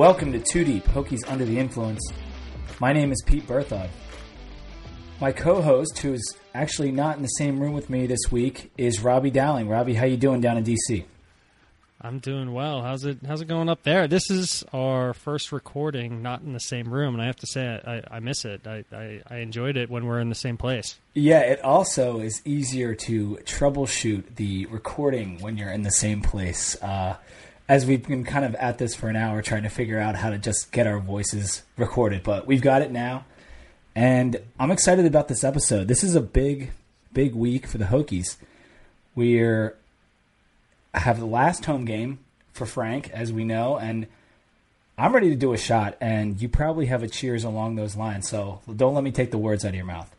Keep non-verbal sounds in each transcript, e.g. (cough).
Welcome to Two Deep, Hokies Under the Influence. My name is Pete Berthod. My co-host, who is actually not in the same room with me this week, is Robbie Dowling. Robbie, how you doing down in DC? I'm doing well. How's it How's it going up there? This is our first recording, not in the same room, and I have to say I, I miss it. I, I, I enjoyed it when we're in the same place. Yeah, it also is easier to troubleshoot the recording when you're in the same place. Uh, as we've been kind of at this for an hour trying to figure out how to just get our voices recorded, but we've got it now. And I'm excited about this episode. This is a big, big week for the Hokies. We're have the last home game for Frank, as we know, and I'm ready to do a shot. And you probably have a cheers along those lines. So don't let me take the words out of your mouth.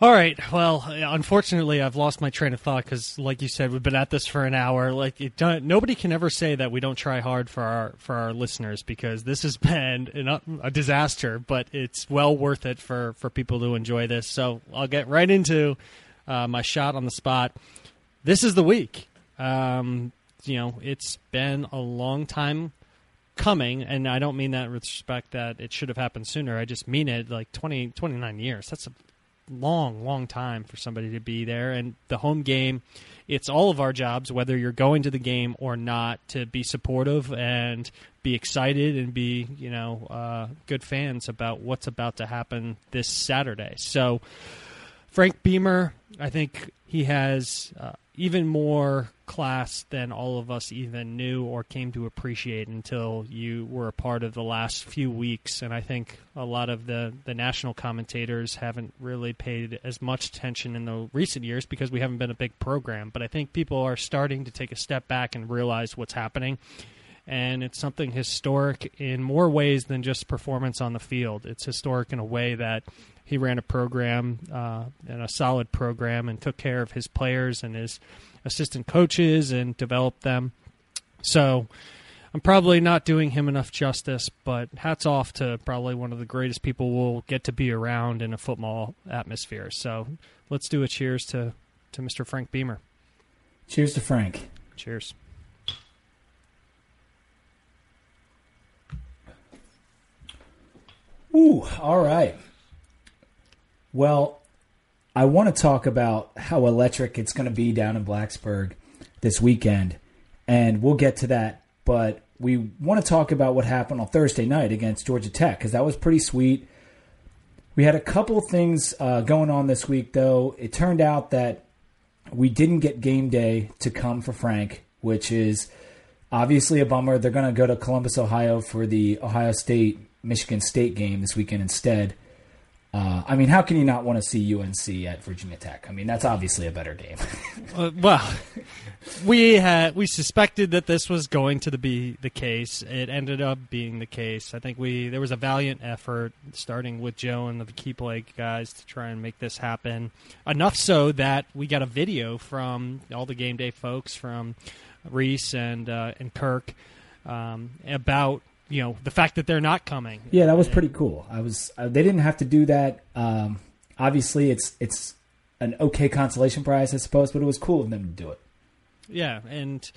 All right. Well, unfortunately, I've lost my train of thought because, like you said, we've been at this for an hour. Like, it nobody can ever say that we don't try hard for our for our listeners because this has (laughs) been an, a disaster. But it's well worth it for for people to enjoy this. So I'll get right into uh, my shot on the spot. This is the week. Um, you know, it's been a long time coming, and I don't mean that with respect that it should have happened sooner. I just mean it like 20, 29 years. That's a long, long time for somebody to be there. And the home game, it's all of our jobs, whether you're going to the game or not, to be supportive and be excited and be, you know, uh, good fans about what's about to happen this Saturday. So, Frank Beamer, I think he has uh, even more class than all of us even knew or came to appreciate until you were a part of the last few weeks. And I think a lot of the, the national commentators haven't really paid as much attention in the recent years because we haven't been a big program. But I think people are starting to take a step back and realize what's happening. And it's something historic in more ways than just performance on the field. It's historic in a way that he ran a program uh, and a solid program and took care of his players and his assistant coaches and developed them. So I'm probably not doing him enough justice, but hats off to probably one of the greatest people we'll get to be around in a football atmosphere. So let's do a cheers to, to Mr. Frank Beamer. Cheers to Frank. Cheers. Ooh, all right. Well, I want to talk about how electric it's going to be down in Blacksburg this weekend, and we'll get to that. But we want to talk about what happened on Thursday night against Georgia Tech because that was pretty sweet. We had a couple things uh, going on this week, though. It turned out that we didn't get game day to come for Frank, which is obviously a bummer. They're going to go to Columbus, Ohio for the Ohio State Michigan State game this weekend instead. Uh, I mean, how can you not want to see UNC at Virginia Tech? I mean, that's obviously a better game. (laughs) uh, well, we had we suspected that this was going to be the case. It ended up being the case. I think we there was a valiant effort, starting with Joe and the key play guys, to try and make this happen. Enough so that we got a video from all the game day folks, from Rece and uh, and Kirk, um, about you know the fact that they're not coming. Yeah, that was pretty cool. I was uh, they didn't have to do that. Um, obviously, it's it's an okay consolation prize, I suppose, but it was cool of them to do it. Yeah, and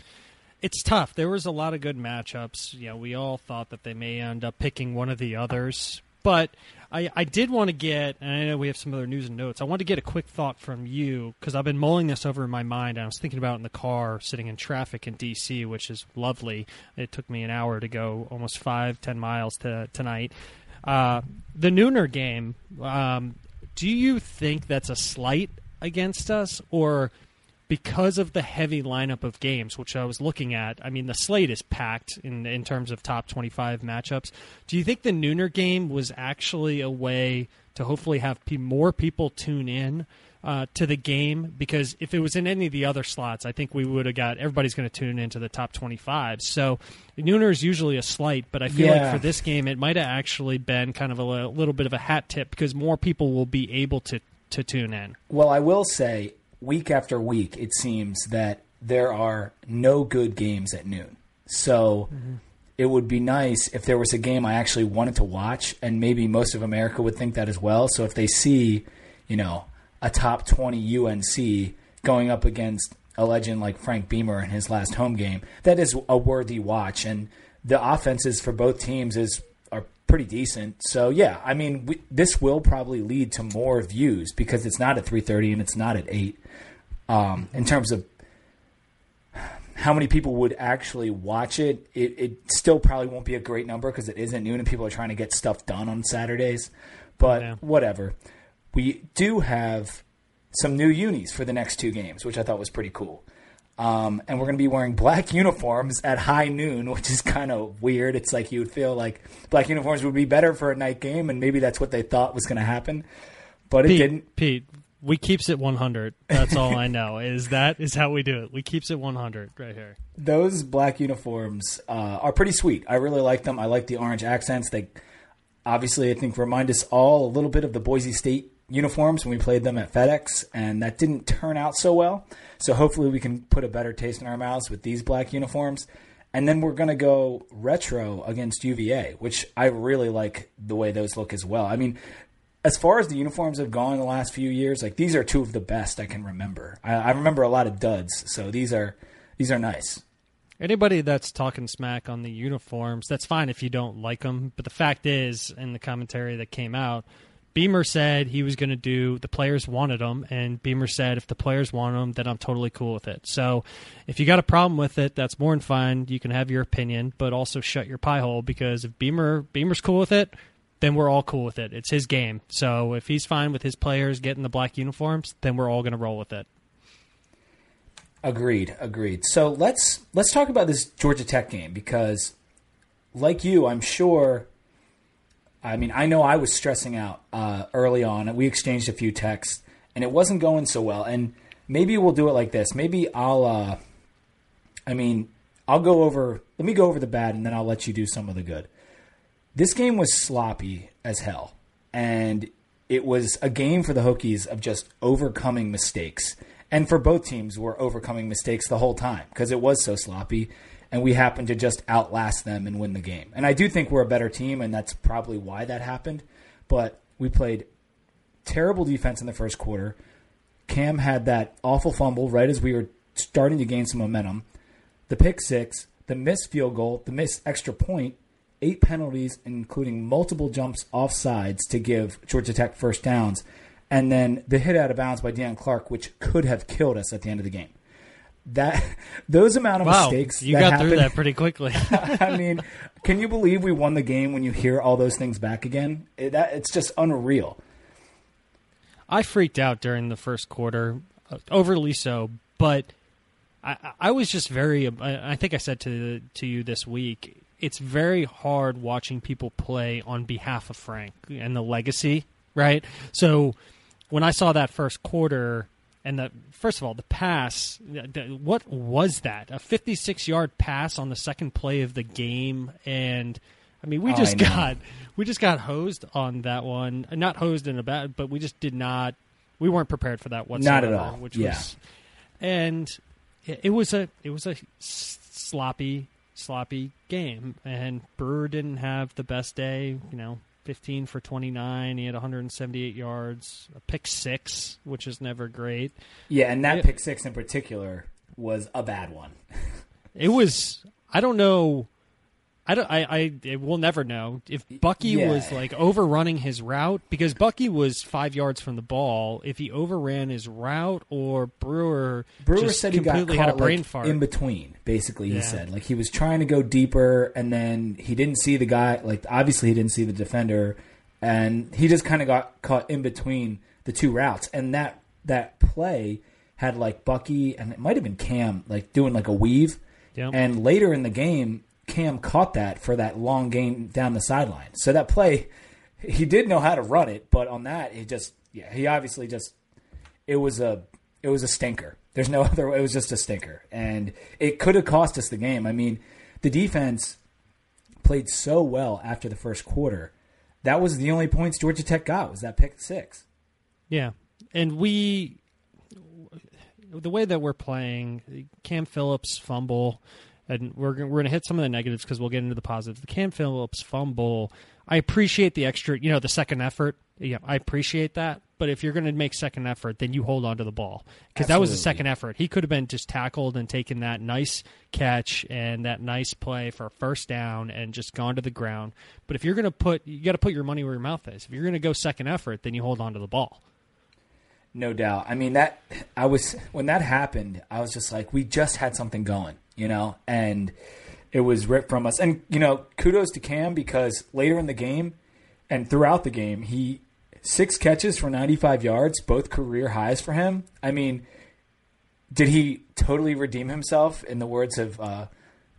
it's tough. There was a lot of good matchups. You know, we all thought that they may end up picking one of the others, but I, I did want to get, and I know we have some other news and notes. I want to get a quick thought from you because I've been mulling this over in my mind. I was thinking about in the car, sitting in traffic in D.C., which is lovely. It took me an hour to go almost five, ten miles to tonight. Uh, the Nooner game. Um, do you think that's a slight against us, or because of the heavy lineup of games, which I was looking at, I mean, the slate is packed in in terms of top 25 matchups. Do you think the Nooner game was actually a way to hopefully have more people tune in uh, to the game? Because if it was in any of the other slots, I think we would have got everybody's going to tune into the top 25. So Nooner is usually a slight, but I feel yeah. like for this game, it might have actually been kind of a, a little bit of a hat tip because more people will be able to to tune in. Well, I will say week after week, it seems that there are no good games at noon. So mm-hmm. it would be nice if there was a game I actually wanted to watch, and maybe most of America would think that as well. So if they see, you know, a top 20 UNC going up against a legend like Frank Beamer in his last home game, that is a worthy watch. And the offenses for both teams is are pretty decent. So yeah, I mean, we, this will probably lead to more views because it's not at 3:30 and it's not at eight. Um, in terms of how many people would actually watch it, it, it still probably won't be a great number because it isn't noon and people are trying to get stuff done on Saturdays. But Yeah. whatever. We do have some new unis for the next two games, which I thought was pretty cool. Um, and we're going to be wearing black (laughs) uniforms at high noon, which is kind of weird. It's like you would feel like black uniforms would be better for a night game, and maybe that's what they thought was going to happen, but it Pete, didn't. Pete, we keeps it 100. That's all I know. Is that is how we do it. We keeps it 100 right here. Those black uniforms uh, are pretty sweet. I really like them. I like the orange accents. They obviously, I think, remind us all a little bit of the Boise State uniforms when we played them at FedEx, and that didn't turn out so well. So hopefully, we can put a better taste in our mouths with these black uniforms. And then we're going to go retro against UVA, which I really like the way those look as well. I mean, as far as the uniforms have gone in the last few years, like these are two of the best I can remember. I, I remember a lot of duds, so these are these are nice. Anybody that's talking smack on the uniforms, that's fine if you don't like them. But the fact is, in the commentary that came out, Beamer said he was going to do the players wanted them, and Beamer said if the players want them, then I'm totally cool with it. So if you got a problem with it, that's more than fine. You can have your opinion, but also shut your pie hole because if Beamer Beamer's cool with it, then we're all cool with it. It's his game. So if he's fine with his players getting the black uniforms, then we're all going to roll with it. Agreed, agreed. So let's let's talk about this Georgia Tech game because, like you, I'm sure. I mean, I know I was stressing out uh, early on. We exchanged a few texts, and it wasn't going so well. And maybe we'll do it like this. Maybe I'll. Uh, I mean, I'll go over. Let me go over the bad, and then I'll let you do some of the good. This game was sloppy as hell, and it was a game for the Hokies of just overcoming mistakes. And for both teams, we're overcoming mistakes the whole time because it was so sloppy, and we happened to just outlast them and win the game. And I do think we're a better team, and that's probably why that happened. But we played terrible defense in the first quarter. Cam had that awful fumble right as we were starting to gain some momentum. The pick six, the missed field goal, the missed extra point, eight penalties, including multiple jumps off sides to give Georgia Tech first downs, and then the hit out of bounds by Dan Clark, which could have killed us at the end of the game. That (laughs) those amount of Wow, mistakes you that got happened, through that pretty quickly. (laughs) I mean, can you believe we won the game when you hear all those things back again? It, that, it's just unreal. I freaked out during the first quarter, uh, overly so, but I, I was just very. I I think I said to to you this week. It's very hard watching people play on behalf of Frank and the legacy, right? So when I saw that first quarter and the first of all the pass, the- what was that? A 56 yard pass on the second play of the game, and I mean we Oh, just know. got we just got hosed on that one. Not hosed in a bad, but we just did not. We weren't prepared for that whatsoever. Not at all. Which Yeah. was, and it was a it was a sloppy sloppy game, and Brewer didn't have the best day. You know, fifteen for twenty nine. He had one hundred and seventy eight yards, a pick six, which is never great. Yeah, and that Yeah. pick six in particular was a bad one. (laughs) It was. I don't know. I don't. I. I we'll never know if Bucky Yeah. was like overrunning his route because Bucky was five yards from the ball. If he overran his route or Brewer, Brewer just said he got caught had a brain like, fart. in between. Basically, he Yeah. said like he was trying to go deeper, and then he didn't see the guy. Like obviously, he didn't see the defender, and he just kind of got caught in between the two routes. And that that play had like Bucky and it might have been Cam like doing like a weave. Yep. And later in the game, Cam caught that for that long game down the sideline. So that play, he did know how to run it, but on that, he just yeah, he obviously just it was a it was a stinker. There's no (laughs) other. way. It was just a stinker, and it could have cost us the game. I mean, the defense played so well after the first quarter. That was the only points Georgia Tech got was that pick six. Yeah, and we, the way that we're playing, Cam Phillips fumble, and we're gonna- we're going to hit some of the negatives because we'll get into the positives. The Cam Phillips fumble, I appreciate the extra, you know, the second effort. Yeah, I appreciate that, but if you're going to make second effort, then you hold on to the ball because that was a second effort. He could have been just tackled and taken that nice catch and that nice play for a first down and just gone to the ground. But if you're going to put, you got to put your money where your mouth is. If you're going to go second effort, then you hold on to the ball. No doubt. I mean that I was when that happened, I was just like, we just had something going, you know, and it was ripped from us. And you know, kudos to Cam because later in the game and throughout the game, he six catches for 95 yards, both career highs for him. I mean, did he totally redeem himself in the words of uh,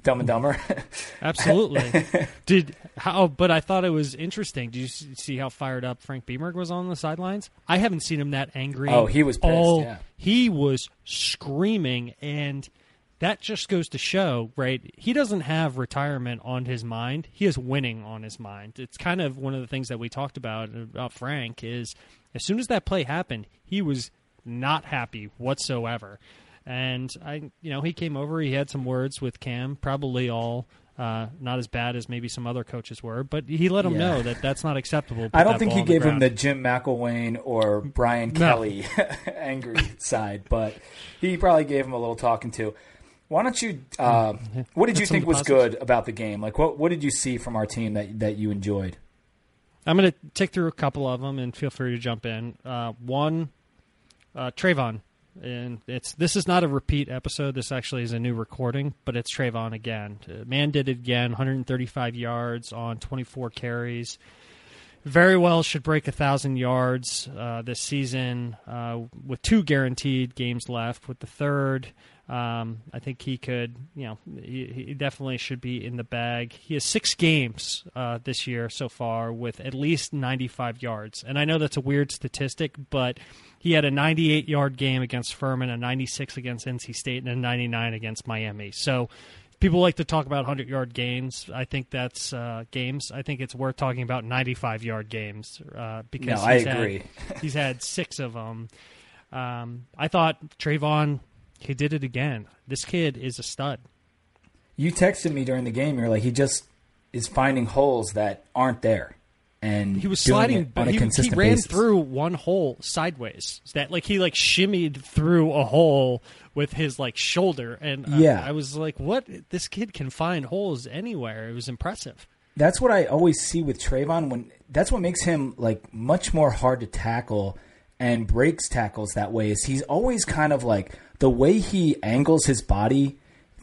Dumb and Dumber? (laughs) Absolutely. (laughs) Did how? But I thought it was interesting. Did you see how fired up Frank Beamer was on the sidelines? I haven't seen him that angry. Oh, he was pissed, all- yeah. he was screaming, and that just goes to show, right? He doesn't have retirement on his mind. He is winning on his mind. It's kind of one of the things that we talked about about Frank is as soon as that play happened, he was not happy whatsoever. And I, you know, he came over. He had some words with Cam, probably all uh, not as bad as maybe some other coaches were, but he let him Yeah. know that that's not acceptable. I don't think he gave him the Jim McElwain or Brian No. Kelly (laughs) angry side, but he probably gave him a little talking to. Why don't you? Uh, what did you think was good about the game? Like, what what did you see from our team that that you enjoyed? I'm going to tick through a couple of them and feel free to jump in. Uh, one, uh, Travon, and it's this is not a repeat episode. This actually is a new recording, but it's Travon again. Uh, Man did it again, 135 yards on 24 carries. Very well should break a thousand yards uh, this season uh, with two guaranteed games left. With the third, um, I think he could. You know, he, he definitely should be in the bag. He has six games uh, this year so far with at least 95 yards, and I know that's a weird statistic, but he had a 98 yard game against Furman, a 96 against NC State, and a 99 against Miami. So people like to talk about 100 yard games. I think that's uh, games. I think it's worth talking about 95 yard games uh, because No, I he's had- agree. (laughs) he's had six of them. Um, I thought Travon, he did it again. This kid is a stud. You texted me during the game. You're like, he just is finding holes that aren't there, and He was sliding, but he, he ran basis. through one hole sideways. That like he like shimmied through a hole with his like shoulder, and uh, Yeah. I was like, "What? This kid can find holes anywhere." It was impressive. That's what I always see with Travon. When that's what makes him like much more hard to tackle and breaks tackles that way. Is he's always kind of like the way he angles his body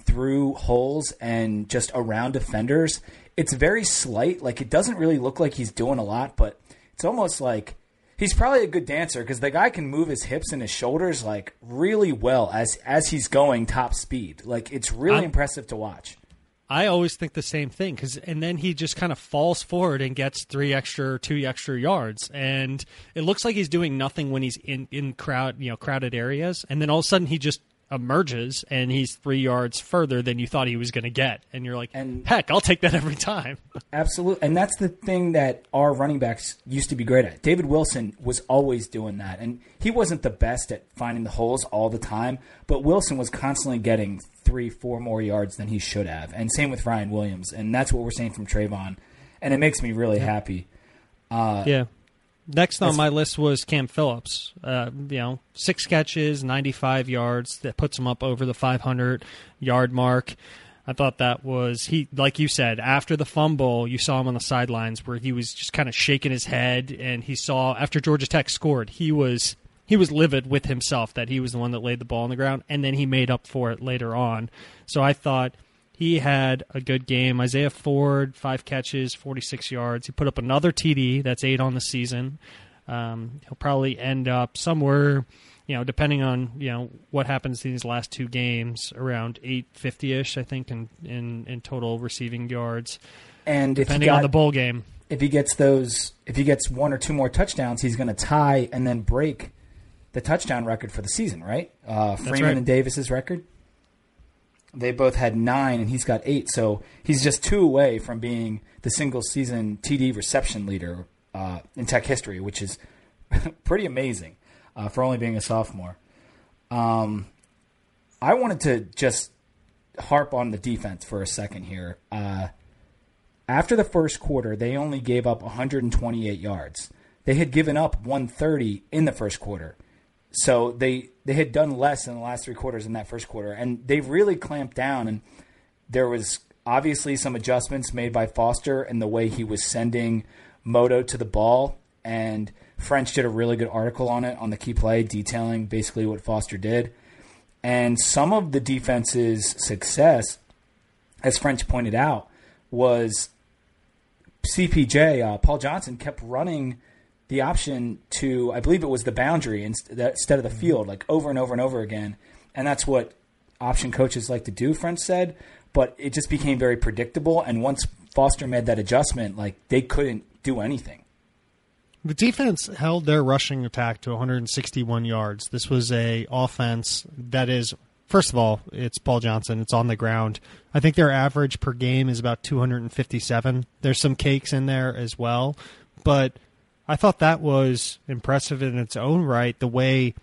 through holes and just around defenders. It's very slight. Like it doesn't really look like he's doing a lot, but it's almost like he's probably a good dancer because the guy can move his hips and his shoulders like really well as as he's going top speed. Like it's really I'm- impressive to watch. I always think the same thing because, and then he just kind of falls forward and gets three extra, two extra yards, and it looks like he's doing nothing when he's in in crowd, you know, crowded areas, and then all of a sudden he just emerges and he's three yards further than you thought he was going to get, and you're like, And- heck, I'll take that every time. (laughs) Absolutely. And that's the thing that our running backs used to be great at. David Wilson was always doing that. And he wasn't the best at finding the holes all the time, but Wilson was constantly getting three, four more yards than he should have. And same with Ryan Williams. And that's what we're seeing from Travon. And it makes me really happy. Uh, yeah. Next on my list was Cam Phillips. Uh, you know, six catches, 95 yards. That puts him up over the 500 yard mark. I thought that was he, like you said, after the fumble, you saw him on the sidelines where he was just kind of shaking his head, and he saw after Georgia Tech scored, he was he was livid with himself that he was the one that laid the ball on the ground, and then he made up for it later on. So I thought he had a good game. Isaiah Ford, five catches, 46 yards. He put up another TD. That's eight on the season. Um, he'll probably end up somewhere, you know, depending on you know what happens in these last two games, around 850 ish, I think, in, in in total receiving yards, And if depending got, on the bowl game. if he gets those, if he gets one or two more touchdowns, he's going to tie and then break the touchdown record for the season, right? Uh, Freeman right. and Davis's record. They both had nine, and he's got eight. So he's just two away from being the single season TD reception leader uh, in Tech history, which is (laughs) pretty amazing uh, for only being a sophomore. Um, I wanted to just harp on the defense for a second here. Uh, after the first quarter, they only gave up 128 yards. they had given up 130 in the first quarter. So they they had done less in the last three quarters in that first quarter, and they've really clamped down. And there was obviously some adjustments made by Foster and the way he was sending Moto to the ball. And French did a really good article on it on the key play, detailing basically what Foster did. And some of the defense's success, as French pointed out, was CPJ, uh, Paul Johnson, kept running the option to, I believe it was the boundary instead of the mm-hmm. field, like over and over and over again. And that's what option coaches like to do, French said. But it just became very predictable. And once Foster made that adjustment, like they couldn't do anything. The defense held their rushing attack to 161 yards. This was a offense that is first of all, it's Paul Johnson. It's on the ground. I think their average per game is about 257. There's some cakes in there as well, but I thought that was impressive in its own right. The way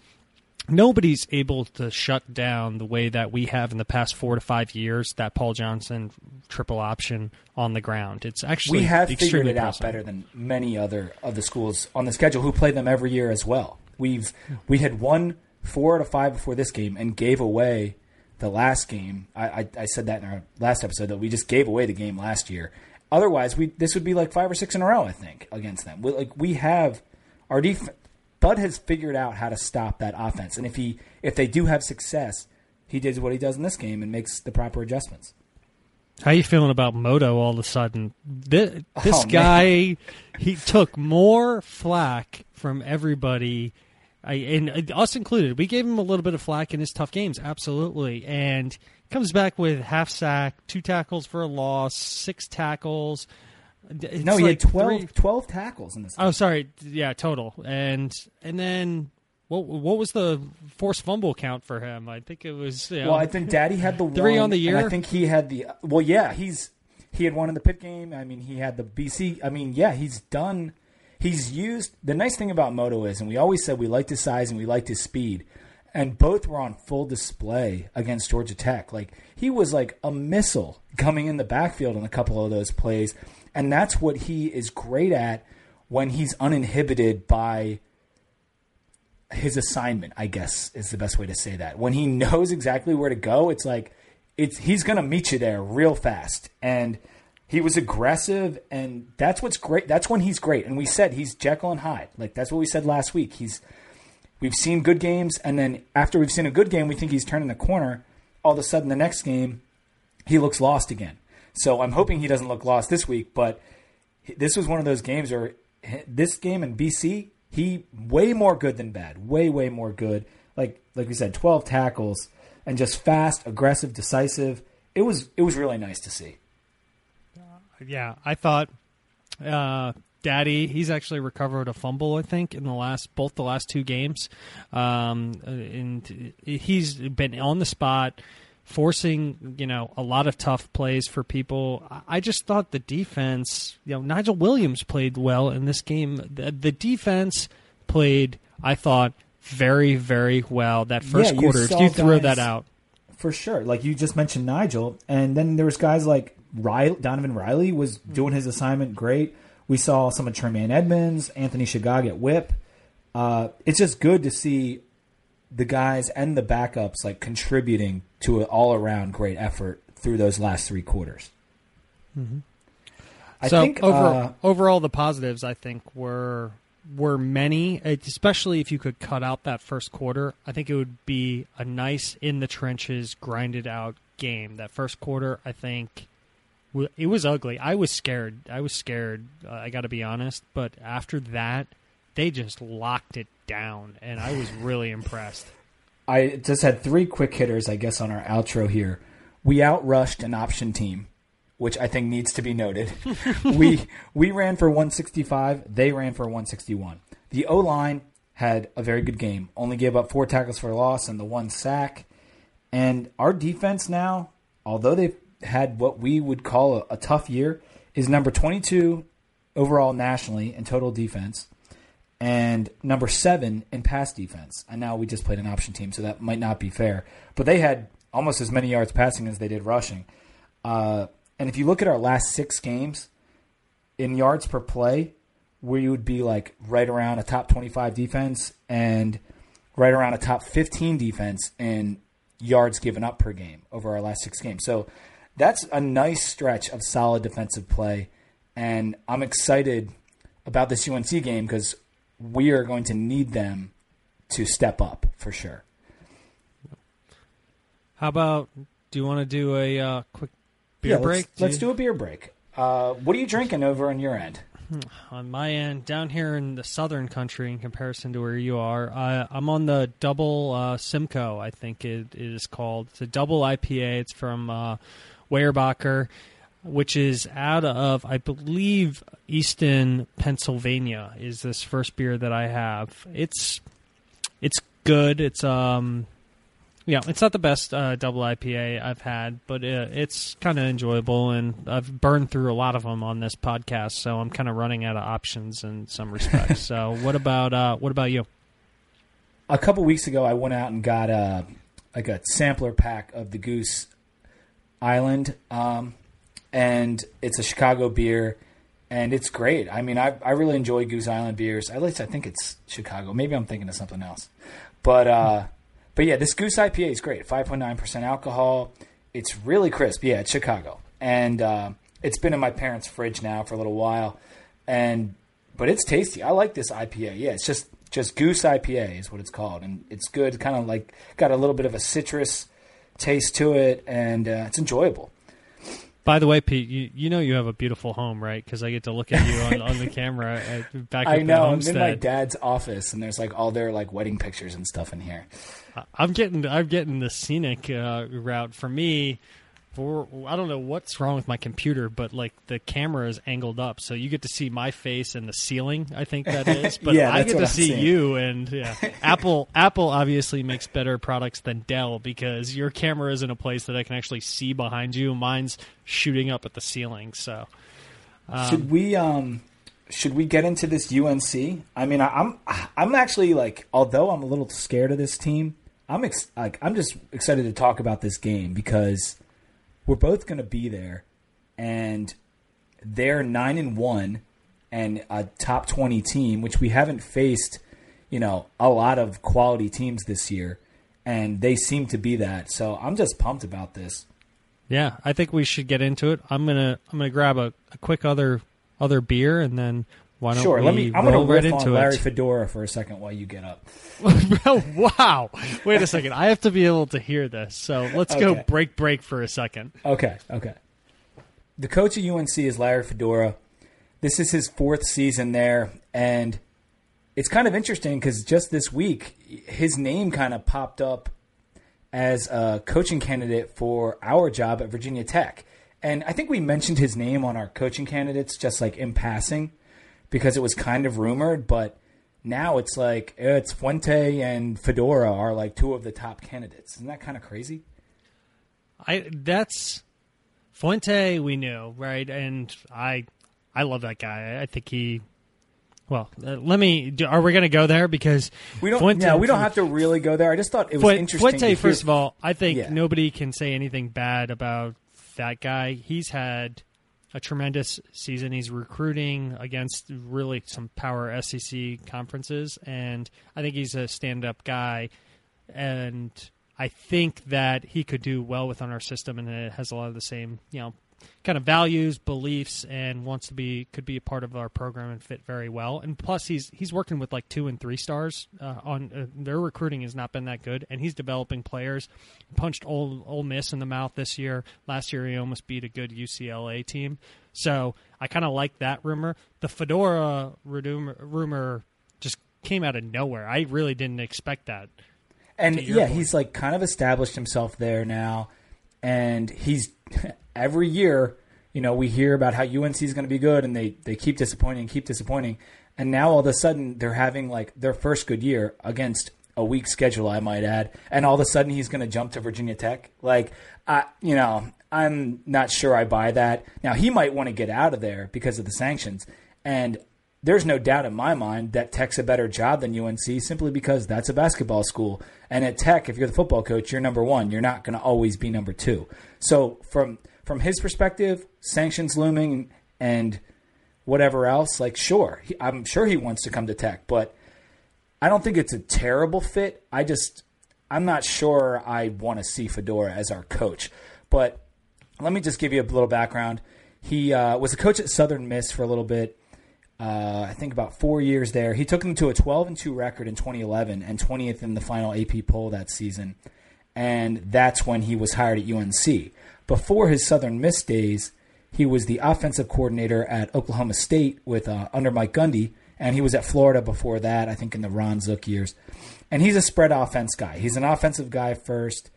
nobody's able to shut down the way that we have in the past four to five years that Paul Johnson triple option on the ground. It's actually we have figured it out better than many other of the schools on the schedule who play them every year as well. We've we had won four out of five before this game and gave away the last game. I, I, I said that in our last episode that we just gave away the game last year Otherwise, we this would be like five or six in a row, I think, against them. We, like we have our def- Bud has figured out how to stop that offense, and if he if they do have success, he does what he does in this game and makes the proper adjustments. How you feeling about Moto all of a sudden? This, this oh, guy, he took more flack from everybody, I, and uh, us included. We gave him a little bit of flack in his tough games, absolutely, and comes back with half sack, two tackles for a loss, six tackles. It's no, he like had 12, 12, tackles in this. Oh, game. Oh, sorry, yeah, total, and and then what? What was the forced fumble count for him? I think it was. You know, well, I think Dadi had the (laughs) three one, on the year. I think he had the. Well, yeah, he's he had one in the Pitt game. I mean, he had the BC. I mean, yeah, he's done. He's used the nice thing about Moto is, and we always said we liked his size and we liked his speed and both were on full display against Georgia Tech. Like he was like a missile coming in the backfield in a couple of those plays, and that's what he is great at when he's uninhibited by his assignment. I guess is the best way to say that. When he knows exactly where to go, it's like it's he's going to meet you there real fast and. He was aggressive, and that's what's great. That's when he's great. And we said he's Jekyll and Hyde. Like that's what we said last week. He's we've seen good games, and then after we've seen a good game, we think he's turning the corner. All of a sudden, the next game, he looks lost again. So I'm hoping he doesn't look lost this week. But this was one of those games where this game in BC, he way more good than bad, way way more good. Like like we said, 12 tackles and just fast, aggressive, decisive. It was it was really nice to see. Yeah, I thought uh, Dadi, he's actually recovered a fumble, I think, in the last both the last two games, um, and he's been on the spot, forcing you know a lot of tough plays for people. I just thought the defense, you know, Nigel Williams played well in this game. The, the defense played, I thought, very very well that first yeah, quarter. If you throw that out, for sure. Like you just mentioned Nigel, and then there was guys like Riley, Donovan Riley was doing his assignment great. We saw some of Tremaine Edmunds, Anthony Shegog at whip. Uh, it's just good to see the guys and the backups like contributing to an all around great effort through those last three quarters. Mm-hmm. I so think over, uh, overall, the positives I think were were many, especially if you could cut out that first quarter. I think it would be a nice in the trenches, grinded out game. That first quarter, I think it was ugly. I was scared. I was scared. Uh, I got to be honest. But after that, they just locked it down, and I was really impressed. I just had three quick hitters, I guess, on our outro here. We outrushed an option team, which I think needs to be noted. (laughs) we we ran for 165. They ran for 161. The O line had a very good game. Only gave up four tackles for loss and the one sack. And our defense now, although they've had what we would call a, a tough year, is number 22 overall nationally in total defense and number seven in pass defense. And now we just played an option team, so that might not be fair. But they had almost as many yards passing as they did rushing. Uh, and if you look at our last six games in yards per play, we would be like right around a top 25 defense and right around a top 15 defense in yards given up per game over our last six games. So that's a nice stretch of solid defensive play. And I'm excited about this UNC game because we are going to need them to step up for sure. How about? Do you want to do a uh, quick beer yeah, break? Let's, let's do a beer break. Uh, what are you drinking over on your end? On my end, down here in the southern country, in comparison to where you are, uh, I'm on the double uh, Simcoe. I think it, it is called. It's a double IPA. It's from uh, Weyerbacher, which is out of, I believe, Easton, Pennsylvania. Is this first beer that I have? It's it's good. It's um yeah, it's not the best uh, double IPA I've had, but uh, it's kind of enjoyable, and I've burned through a lot of them on this podcast, so I'm kind of running out of options in some respects. (laughs) so, what about uh, what about you? A couple weeks ago, I went out and got a like a sampler pack of the Goose Island, um, and it's a Chicago beer, and it's great. I mean, I I really enjoy Goose Island beers. At least I think it's Chicago. Maybe I'm thinking of something else, but. uh but yeah, this Goose IPA is great. 5.9% alcohol. It's really crisp. Yeah, it's Chicago. And uh, it's been in my parents' fridge now for a little while. And but it's tasty. I like this IPA. Yeah, it's just just Goose IPA is what it's called, and it's good. Kind of like got a little bit of a citrus taste to it, and uh, it's enjoyable. By the way, Pete, you, you know you have a beautiful home, right? Because I get to look at you on, on the camera at, back. I know. I'm in my dad's office, and there's like all their like wedding pictures and stuff in here. I'm getting I'm getting the scenic uh, route for me. For I don't know what's wrong with my computer, but like the camera is angled up, so you get to see my face and the ceiling. I think that is, (laughs) but yeah, I get to I'm see saying. you. And yeah, Apple Apple obviously makes better products than Dell because your camera is in a place that I can actually see behind you. Mine's shooting up at the ceiling. So um, should we um should we get into this UNC? I mean, I, I'm I'm actually like, although I'm a little scared of this team, I'm ex- like I'm just excited to talk about this game because we're both going to be there, and they're nine and one, and a top twenty team, which we haven't faced, you know, a lot of quality teams this year, and they seem to be that. So I'm just pumped about this. Yeah, I think we should get into it. I'm gonna I'm gonna grab a, a quick other other beer and then why don't sure, we let me. I'm going to roll riff right on Larry it? Fedora for a second while you get up. (laughs) wow! Wait a second. I have to be able to hear this. So let's go break break for a second. Okay, okay. The coach at UNC is Larry Fedora. This is his fourth season there, and it's kind of interesting because just this week, his name kind of popped up as a coaching candidate for our job at Virginia Tech. And I think we mentioned his name on our coaching candidates just like in passing because it was kind of rumored, but now it's like it's Fuente and Fedora are like two of the top candidates. Isn't that kind of crazy? I that's Fuente. We knew right, and I I love that guy. I think he. Well, uh, let me. do- Are we going to go there because We don't. Fuente, yeah, we don't have to really go there. I just thought it was Fuente, interesting. Fuente first of all, I think Yeah. nobody can say anything bad about that guy. He's had a tremendous season. He's recruiting against really some power SEC conferences, and I think he's a stand-up guy. And I think that he could do well within our system, and it has a lot of the same, you know, kind of values, beliefs, and wants to be could be a part of our program and fit very well. And plus, he's he's working with like two and three stars uh, on uh, their recruiting has not been that good, and he's developing players. Punched Ole, Ole Miss in the mouth this year. Last year, he almost beat a good UCLA team. So I kind of like that rumor. The Fedora rumor, rumor just came out of nowhere. I really didn't expect that. and yeah, point. he's like kind of established himself there now, and he's (laughs) every year. You know, we hear about how UNC is going to be good, and they they keep disappointing, keep disappointing, and now all of a sudden they're having like their first good year against a weak schedule, I might add, and all of a sudden he's going to jump to Virginia Tech. Like, I, you know, I'm not sure I buy that. Now he might want to get out of there because of the sanctions, and there's no doubt in my mind that Tech's a better job than UNC simply because that's a basketball school. And at Tech, if you're the football coach, you're number one. You're not going to always be number two. So from from his perspective, sanctions looming and whatever else, like sure, he, I'm sure he wants to come to Tech, but I don't think it's a terrible fit. I just I'm not sure I want to see Fedora as our coach. But let me just give you a little background. He uh, was a coach at Southern Miss for a little bit. Uh, I think about four years there. He took them to a 12 and 2 record in 2011 and 20th in the final AP poll that season. And that's when he was hired at UNC. Before his Southern Miss days, he was the offensive coordinator at Oklahoma State with uh, under Mike Gundy, and he was at Florida before that. I think in the Ron Zook years, and he's a spread offense guy. He's an offensive guy first,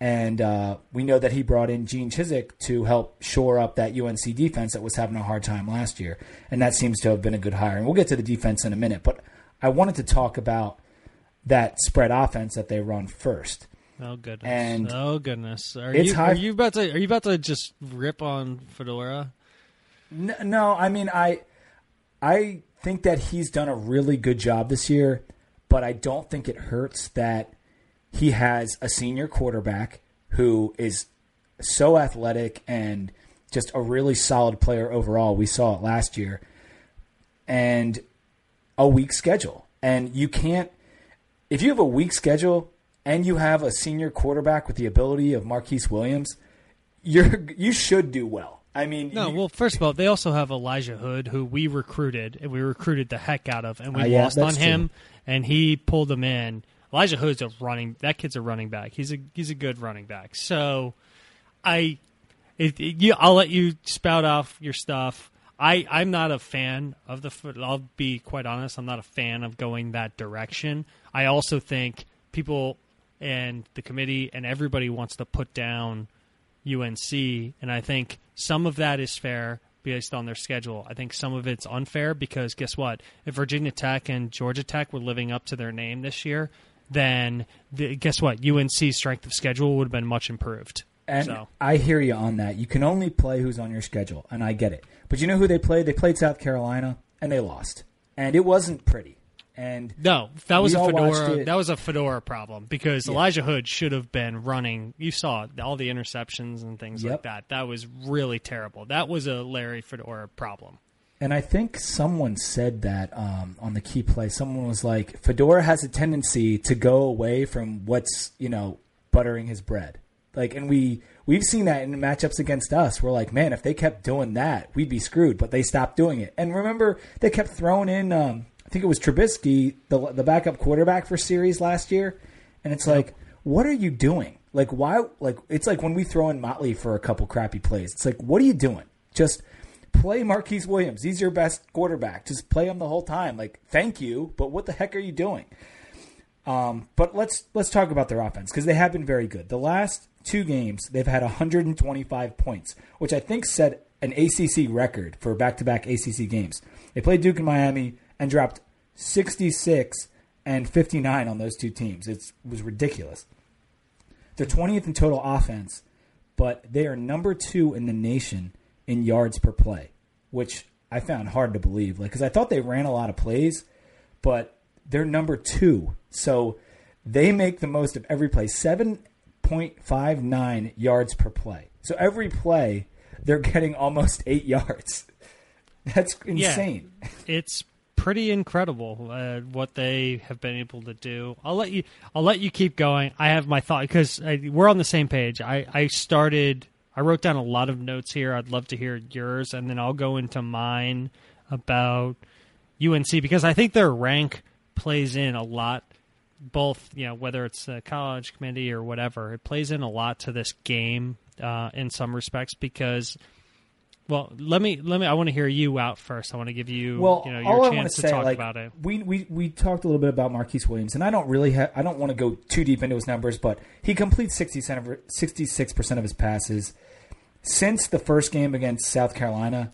and uh, we know that he brought in Gene Chizik to help shore up that UNC defense that was having a hard time last year, and that seems to have been a good hire. And we'll get to the defense in a minute, but I wanted to talk about that spread offense that they run first. Oh goodness! And oh goodness! Are you high- are you about to are you about to just rip on Fedora? N- No, I mean I I think that he's done a really good job this year, but I don't think it hurts that he has a senior quarterback who is so athletic and just a really solid player overall. We saw it last year. And a weak schedule. And you can't if you have a weak schedule and you have a senior quarterback with the ability of Marquise Williams, you're you should do well. I mean, No, you- well, first of all, they also have Elijah Hood, who we recruited, and we recruited the heck out of, and we Uh, yeah, lost on him, and he pulled them in. Elijah Hood's a running. That kid's a running back. He's a he's a good running back. So, I, it, it- you, I'll let you spout off your stuff. I I'm not a fan of the. I'll be quite honest. I'm not a fan of going that direction. I also think people and the committee and everybody wants to put down UNC, and I think some of that is fair based on their schedule. I think some of it's unfair because guess what? If Virginia Tech and Georgia Tech were living up to their name this year, then the, guess what? UNC's strength of schedule would have been much improved. And so I hear you on that. You can only play who's on your schedule, and I get it. But you know who they played? They played South Carolina, and they lost, and it wasn't pretty. And no, that was a fedora. That was a fedora problem because Elijah Hood should have been running. You saw all the interceptions and things like that. That was really terrible. That was a Larry Fedora problem. and I think someone said that um, on the key play. Someone was like, Fedora has a tendency to go away from what's you know buttering his bread. Like, and we we've seen that in matchups against us. We're like, man, if they kept doing that, we'd be screwed. But they stopped doing it. And remember, they kept throwing in. Um, think it was Trubisky, the the backup quarterback for series last year. And it's like, what are you doing? Like, why? Like, it's like when we throw in Motley for a couple crappy plays. It's like, what are you doing? Just play Marquise Williams. He's your best quarterback. Just play him the whole time. Like, thank you, but what the heck are you doing? Um, but let's let's talk about their offense because they have been very good. The last two games, they've had 125 points, which I think set an ACC record for back-to-back ACC games. They played Duke and Miami and dropped 66 and 59 on those two teams. It's, it was ridiculous. They're 20th in total offense, but they are number two in the nation in yards per play, which I found hard to believe. Like, because I thought they ran a lot of plays, but they're number two. So they make the most of every play. 7.59 yards per play. So every play, they're (laughs) getting almost eight yards. That's insane. it's pretty incredible uh, what they have been able to do. I'll let you. I'll let you keep going. I have my thought because we're on the same page. I, I started. I wrote down a lot of notes here. I'd love to hear yours, and then I'll go into mine about UNC because I think their rank plays in a lot. Both, you know, whether it's a college committee or whatever, it plays in a lot to this game uh, in some respects because well, let me let me. I want to hear you out first. I want to give you Well, you know all your I want chance to to say, talk like, about it. we, we we talked a little bit about Marquise Williams, and I don't really ha- I don't want to go too deep into his numbers, but he completes 66 percent of his passes since the first game against South Carolina.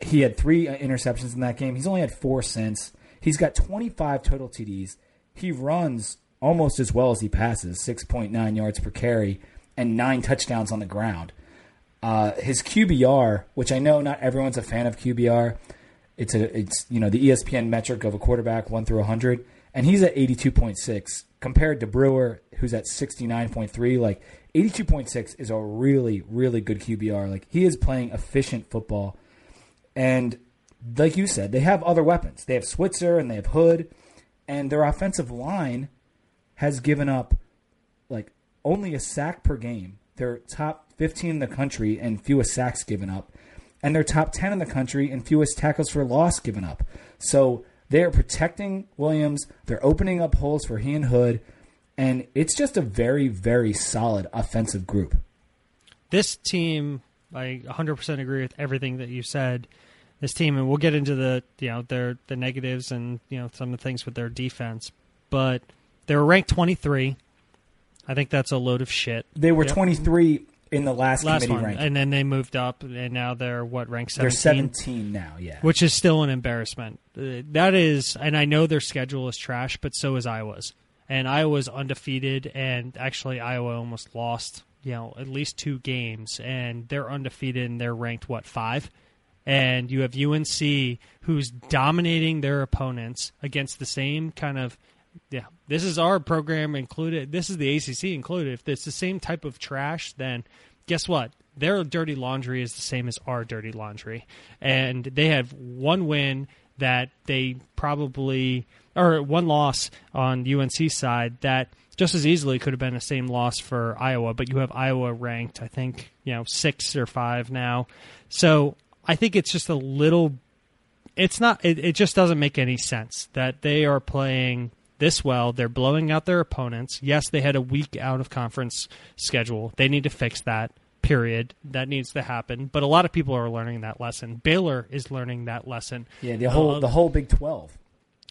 He had three uh, interceptions in that game. He's only had four since. He's got 25 total TDs. He runs almost as well as he passes, 6.9 yards per carry, and nine touchdowns on the ground. Uh, his QBR, which I know not everyone's a fan of QBR, it's a it's you know the ESPN metric of a quarterback one through hundred, and he's at eighty two point six compared to Brewer, who's at sixty nine point three. Like eighty two point six is a really really good QBR. Like he is playing efficient football, and like you said, they have other weapons. They have Switzer and they have Hood, and their offensive line has given up like only a sack per game. They're top 15 in the country and fewest sacks given up, and they're top 10 in the country and fewest tackles for loss given up. So they are protecting Williams. They're opening up holes for he and Hood, and it's just a very, very solid offensive group. This team, I 100% agree with everything that you said. This team, and we'll get into the you know their the negatives and you know some of the things with their defense, but they were ranked 23. I think that's a load of shit. They were Yep. 23 in the last, Last committee one, ranking. and then they moved up, and now they're what ranked 17? They're 17 now, yeah. which is still an embarrassment. Uh, That is, and I know their schedule is trash, but so is Iowa's. And Iowa's undefeated, and actually Iowa almost lost, you know, at least two games, and they're undefeated and they're ranked what five. And you have UNC who's dominating their opponents against the same kind of yeah, this is our program included. This is the ACC included. If it's the same type of trash, then guess what? Their dirty laundry is the same as our dirty laundry, and they have one win that they probably or one loss on UNC side that just as easily could have been the same loss for Iowa, but you have Iowa ranked, I think, you know, six or five now. So I think it's just a little it's not it, it just doesn't make any sense that they are playing this well. They're blowing out their opponents. Yes they had a week out of conference schedule. They need to fix that period. That needs to happen. But a lot of people are learning that lesson. Baylor is learning that lesson. Yeah, the whole Uh, the whole Big 12.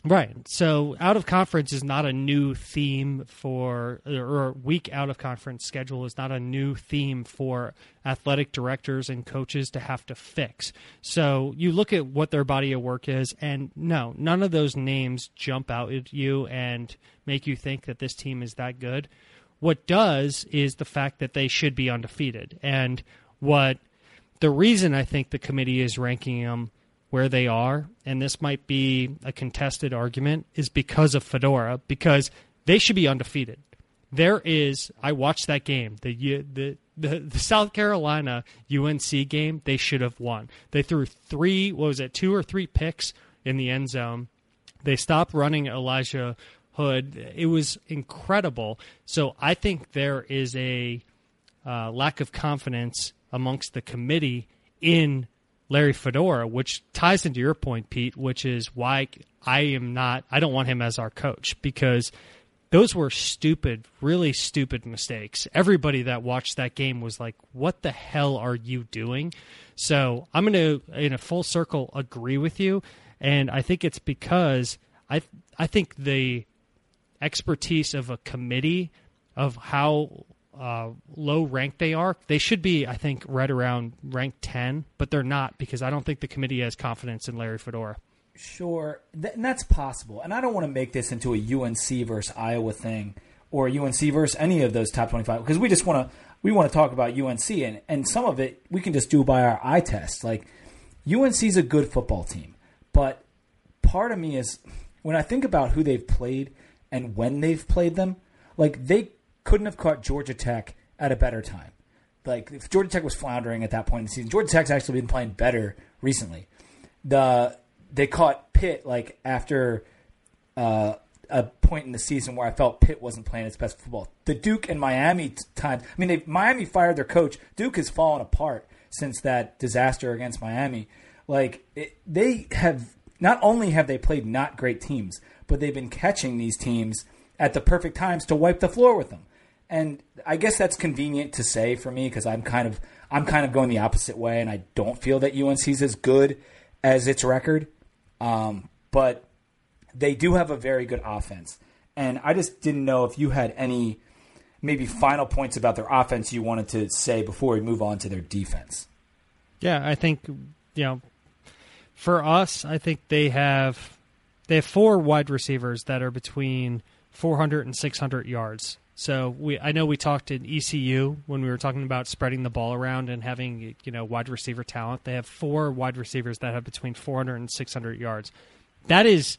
Right. So out of conference is not a new theme for, or week out of conference schedule is not a new theme for athletic directors and coaches to have to fix. So you look at what their body of work is, and no, none of those names jump out at you and make you think that this team is that good. What does is the fact that they should be undefeated. And what the reason I think the committee is ranking them where they are, and this might be a contested argument, is because of Fedora, because they should be undefeated. There is, I watched that game, the the the, the South Carolina UNC game. They should have won. They threw three, what was it, two or three picks in the end zone. They stopped running Elijah Hood. It was incredible. So I think there is a uh, lack of confidence amongst the committee in Larry Fedora, which ties into your point, Pete, which is why I am not, I don't want him as our coach because those were stupid, really stupid mistakes. Everybody that watched that game was like, what the hell are you doing? So I'm going to, in a full circle, agree with you. And I think it's because I, I think the expertise of a committee of how uh, low ranked they are, they should be, I think, right around rank 10, but they're not because I don't think the committee has confidence in Larry Fedora. Sure, Th- and that's possible. And I don't want to make this into a UNC versus Iowa thing or UNC versus any of those top 25 because we just want to we want to talk about UNC and and some of it we can just do by our eye test. Like UNC's a good football team, but part of me is when I think about who they've played and when they've played them, like they couldn't have caught Georgia Tech at a better time. Like if Georgia Tech was floundering at that point in the season, Georgia Tech's actually been playing better recently. The they caught Pitt like after uh, a point in the season where I felt Pitt wasn't playing its best football. The Duke and Miami times. I mean, they Miami fired their coach. Duke has fallen apart since that disaster against Miami. Like it, they have not only have they played not great teams, but they've been catching these teams at the perfect times to wipe the floor with them. And I guess that's convenient to say for me because I'm kind of I'm kind of going the opposite way, and I don't feel that UNC's as good as its record. Um, but they do have a very good offense, and I just didn't know if you had any maybe final points about their offense you wanted to say before we move on to their defense. Yeah, I think you know, for us, I think they have they have four wide receivers that are between 400 and 600 yards. So we, I know we talked in ECU when we were talking about spreading the ball around and having you know wide receiver talent. They have four wide receivers that have between 400 and 600 yards. That is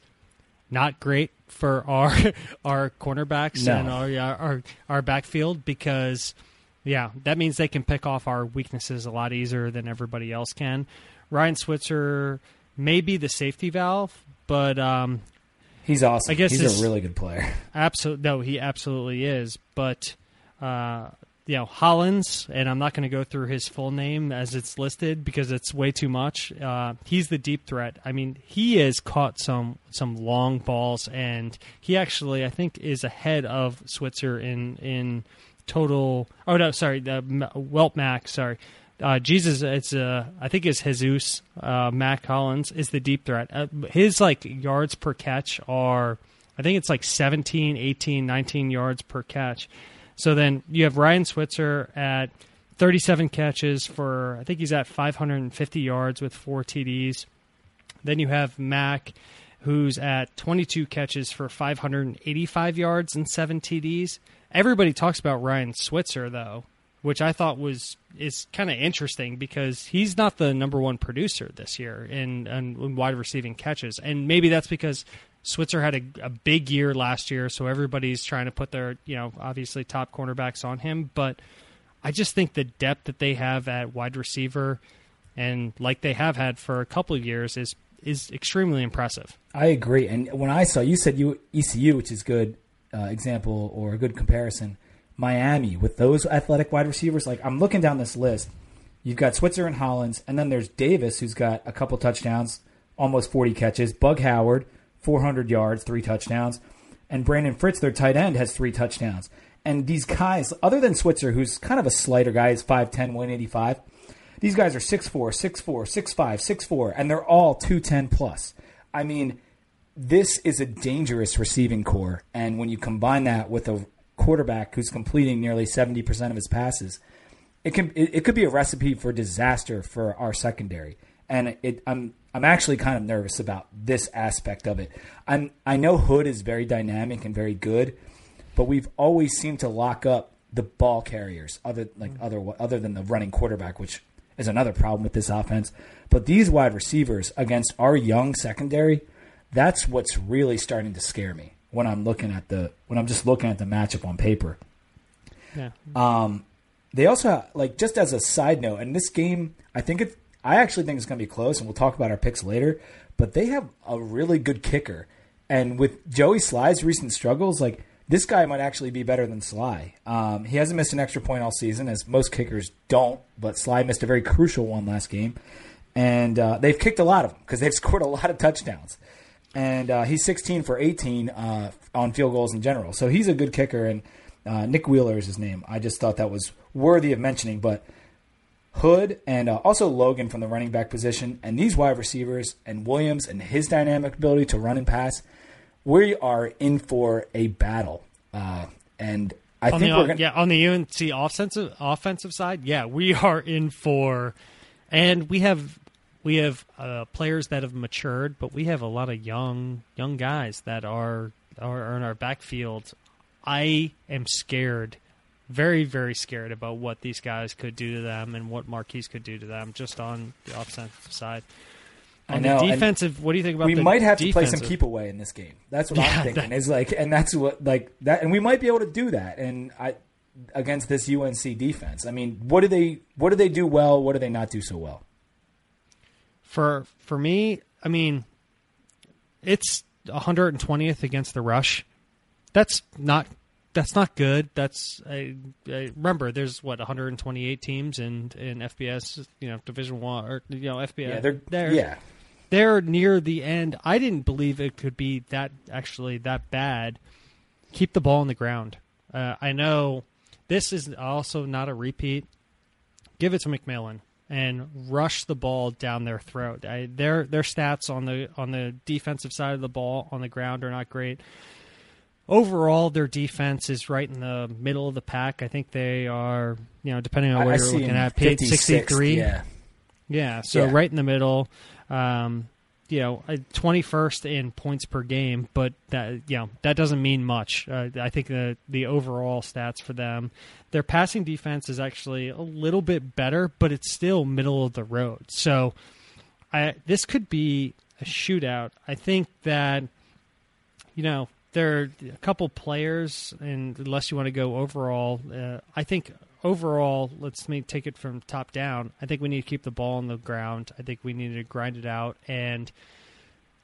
not great for our (laughs) our cornerbacks No. and our, our our backfield because yeah, that means they can pick off our weaknesses a lot easier than everybody else can. Ryan Switzer may be the safety valve, but um, He's awesome. I guess he's a really good player. (laughs) Absolutely, no, he absolutely is. But uh, you know, Hollins, and I'm not going to go through his full name as it's listed because it's way too much. Uh, he's the deep threat. I mean, he has caught some some long balls, and he actually, I think, is ahead of Switzer in in total. Oh no, sorry, the Welt Mac. Sorry. Uh, Jesus, it's uh, I think it's Jesus uh, Mack Hollins is the deep threat. Uh, his like yards per catch are I think it's like 17, 18, 19 yards per catch. So then you have Ryan Switzer at 37 catches for, I think he's at 550 yards with four TDs. Then you have Mack, who's at 22 catches for 585 yards and seven TDs. Everybody talks about Ryan Switzer, though, which I thought was is kind of interesting because he's not the number one producer this year in, in, wide receiving catches, and maybe that's because Switzer had a, a big year last year, so everybody's trying to put their you know obviously top cornerbacks on him. But I just think the depth that they have at wide receiver, and like they have had for a couple of years, is is extremely impressive. I agree. And when I saw you said you ECU, which is good uh, example or a good comparison, Miami with those athletic wide receivers. Like I'm looking down this list, you've got Switzer and Hollins, and then there's Davis who's got a couple touchdowns, almost 40 catches. Bug Howard, 400 yards, three touchdowns, and Brandon Fritts, their tight end, has three touchdowns. And these guys, other than Switzer, who's kind of a slighter guy, is 5'10", 185. These guys are 6'4", 6'4", 6'5", 6'4", and they're all 210 plus. I mean, this is a dangerous receiving core, and when you combine that with a quarterback who's completing nearly 70% of his passes, it can it, it could be a recipe for disaster for our secondary. And it, I'm I'm actually kind of nervous about this aspect of it. I'm I know Hood is very dynamic and very good, but we've always seemed to lock up the ball carriers, other like mm-hmm. other other than the running quarterback, which is another problem with this offense. But these wide receivers against our young secondary, that's what's really starting to scare me when I'm looking at the when I'm just looking at the matchup on paper. Yeah. Um, they also like just as a side note, and this game, I think it. I actually think it's going to be close, and we'll talk about our picks later. But they have a really good kicker, and with Joey Slye's recent struggles, like this guy might actually be better than Slye. Um, he hasn't missed an extra point all season, as most kickers don't. But Sly missed a very crucial one last game, and uh, they've kicked a lot of them because they've (laughs) scored a lot of touchdowns. And uh, he's 16 for 18 uh, on field goals in general, so he's a good kicker. And uh, Nick Weiler is his name. I just thought that was worthy of mentioning. But Hood and uh, also Logan from the running back position, and these wide receivers, and Williams and his dynamic ability to run and pass, we are in for a battle. Uh, and I on think the, we're going yeah on the UNC offensive offensive side, yeah, we are in for, and we have we have uh, players that have matured, but we have a lot of young young guys that are are in our backfield. I am scared, very very scared about what these guys could do to them and what Marquise could do to them just on the offensive side. I On know, the and defensive, what do you think about? we might have to play some defensive? keep away in this game. That's what (laughs) Yeah, I'm thinking. that- Is like, and that's what like that, and we might be able to do that. And I against this UNC defense. I mean, what do they what do they do well? What do they not do so well? For for me, I mean, it's 120th against the rush. That's not that's not good. That's I, I remember there's what 128 teams in in FBS, you know, Division One or you know FBS. Yeah, they're, they're yeah. they're near the end. I didn't believe it could be that actually that bad. Keep the ball on the ground. Uh, I know this is also not a repeat. Give it to McMillian and rush the ball down their throat. I, their their stats on the on the defensive side of the ball on the ground are not great. Overall, their defense is right in the middle of the pack. I think they are, you know, depending on what I you're looking at, paid 63. Yeah, Yeah, so Yeah. right in the middle. Um, you know, twenty first in points per game, but that you know that doesn't mean much. Uh, I think the the overall stats for them, their passing defense is actually a little bit better, but it's still middle of the road. So, I this could be a shootout. I think that you know there are a couple players, and unless you want to go overall, uh, I think overall, let's me take it from top down. I think we need to keep the ball on the ground. I think we need to grind it out, and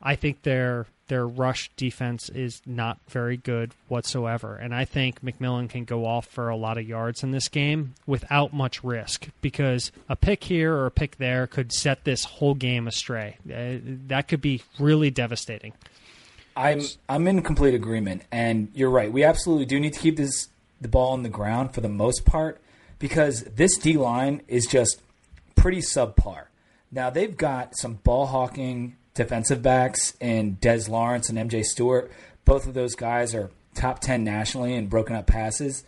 I think their their rush defense is not very good whatsoever. And I think McMillian can go off for a lot of yards in this game without much risk because a pick here or a pick there could set this whole game astray. Uh, that could be really devastating. I'm I'm in complete agreement, and you're right. We absolutely do need to keep this the ball on the ground for the most part because this D line is just pretty subpar. Now they've got some ball hawking defensive backs in Des Lawrence and MJ Stewart. Both of those guys are top 10 nationally in broken up passes.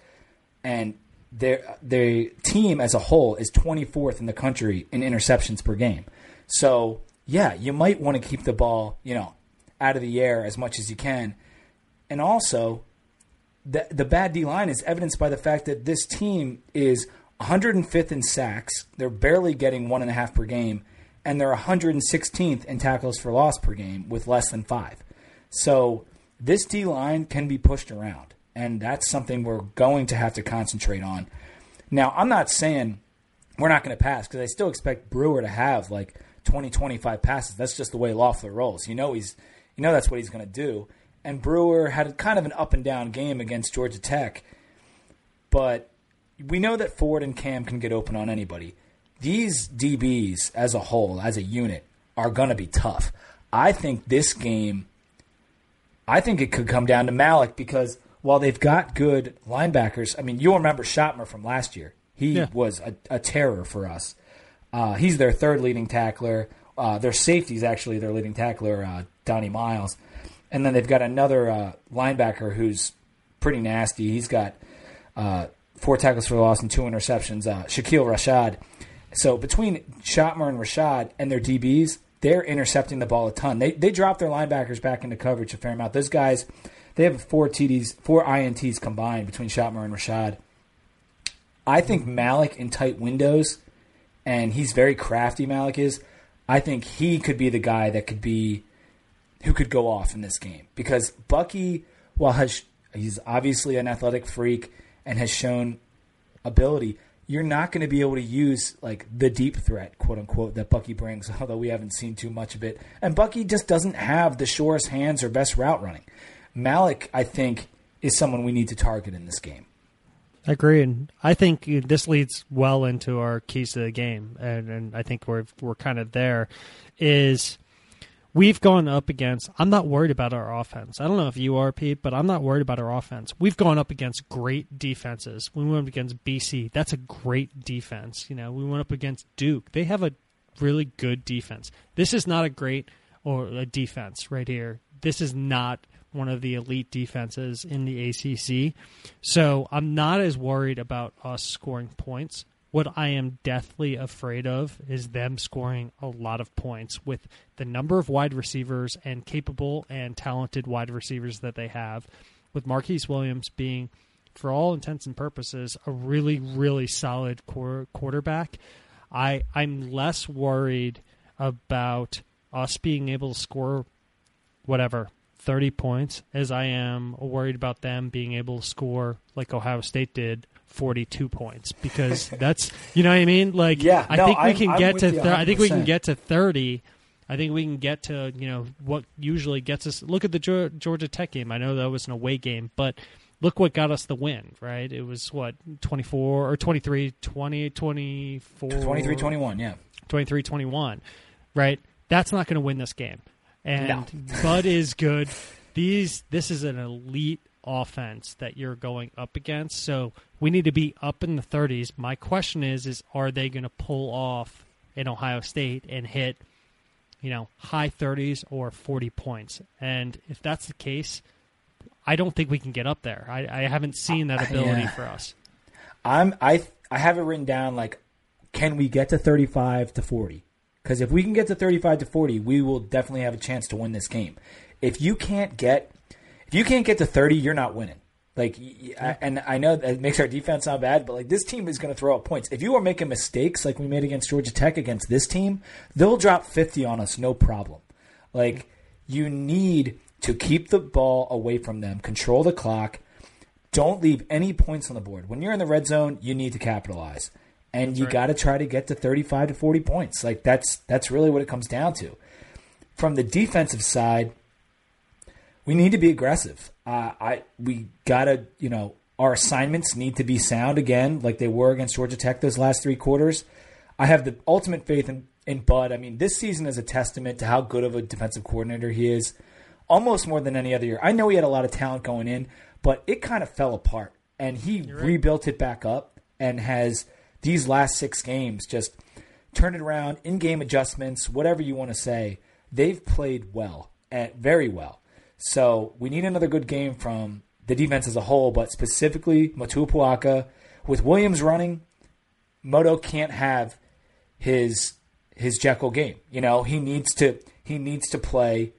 And their, their team as a whole is 24th in the country in interceptions per game. So, yeah, you might want to keep the ball, you know, out of the air as much as you can. And also, the, the bad D line is evidenced by the fact that this team is 105th in sacks. They're barely getting one and a half per game and they're 116th in tackles for loss per game with less than five. So this D line can be pushed around, and that's something we're going to have to concentrate on. Now, I'm not saying we're not going to pass because I still expect Brewer to have like 20, 25 passes. That's just the way Loeffler rolls. You know he's, you know that's what he's going to do. And Brewer had kind of an up and down game against Georgia Tech, but we know that Ford and Cam can get open on anybody these DBs as a whole, as a unit, are going to be tough. I think this game, I think it could come down to Malleck because while they've got good linebackers, I mean, you'll remember Schoettmer from last year. He yeah. was a, a, terror for us. Uh, he's their third leading tackler. Uh, their safety is actually their leading tackler, uh, Donnie Miles. And then they've got another uh, linebacker who's pretty nasty. He's got uh, four tackles for loss and two interceptions, uh, Shakeel Rashad. So between Schoettmer and Rashad and their DBs, they're intercepting the ball a ton. They they drop their linebackers back into coverage a fair amount. Those guys, they have four TDs, four INTs combined between Schoettmer and Rashad. I think Malleck in tight windows, and he's very crafty. Malleck is. I think he could be the guy that could be who could go off in this game because Bucky, while has, he's obviously an athletic freak and has shown ability, you're not going to be able to use like the deep threat, quote unquote, that Bucky brings, (laughs) although we haven't seen too much of it. And Bucky just doesn't have the surest hands or best route running. Malleck, I think, is someone we need to target in this game. I agree, and I think this leads well into our keys to the game, and, and I think we're we're kind of there. Is we've gone up against. I'm not worried about our offense. I don't know if you are, Pete, but I'm not worried about our offense. We've gone up against great defenses. We went up against BC. That's a great defense. You know, we went up against Duke. They have a really good defense. This is not a great or a defense right here. This is not one of the elite defenses in the ACC. So I'm not as worried about us scoring points. What I am deathly afraid of is them scoring a lot of points with the number of wide receivers and capable and talented wide receivers that they have, with Marquise Williams being, for all intents and purposes, a really, really solid quarterback. I I'm less worried about us being able to score whatever 30 points as I am worried about them being able to score like Ohio State did 42 points because (laughs) that's you know what I mean? Like yeah, I no, think we I'm, can I'm get to thir- I think we can get to 30 I think we can get to you know what usually gets us look at the Georgia Tech game. I know that was an away game but look what got us the win right? It was what 24 or 23 20 24 23 21 yeah. 23 21 right? That's not going to win this game. And no. (laughs) Bud is good. These this is an elite offense that you're going up against. So we need to be up in the 30s. My question is is are they going to pull off in Ohio State and hit you know high 30s or 40 points? And if that's the case, I don't think we can get up there. I, I haven't seen that ability yeah. for us. I'm I I have it written down like can we get to 35 to 40? Because if we can get to 35 to 40, we will definitely have a chance to win this game. If you can't get if you can't get to 30, you're not winning. Like, yeah. and I know that makes our defense sound bad, but like this team is going to throw up points. If you are making mistakes like we made against Georgia Tech against this team, they'll drop 50 on us, no problem. Like, you need to keep the ball away from them, control the clock, don't leave any points on the board. When you're in the red zone, you need to capitalize. And That's you right. got to try to get to 35 to 40 points. Like that's that's really what it comes down to. From the defensive side, we need to be aggressive. Uh, I we gotta you know our assignments need to be sound again, like they were against Georgia Tech those last three quarters. I have the ultimate faith in, in Bud. I mean, this season is a testament to how good of a defensive coordinator he is, almost more than any other year. I know he had a lot of talent going in, but it kind of fell apart, and he rebuilt it back up and has these last six games just turned it around, in-game adjustments, whatever you want to say. They've played well, and very well. So we need another good game from the defense as a whole, but specifically Motuapuaka. With Williams running, Moto can't have his his Jekyll game. You know, he needs to he needs to play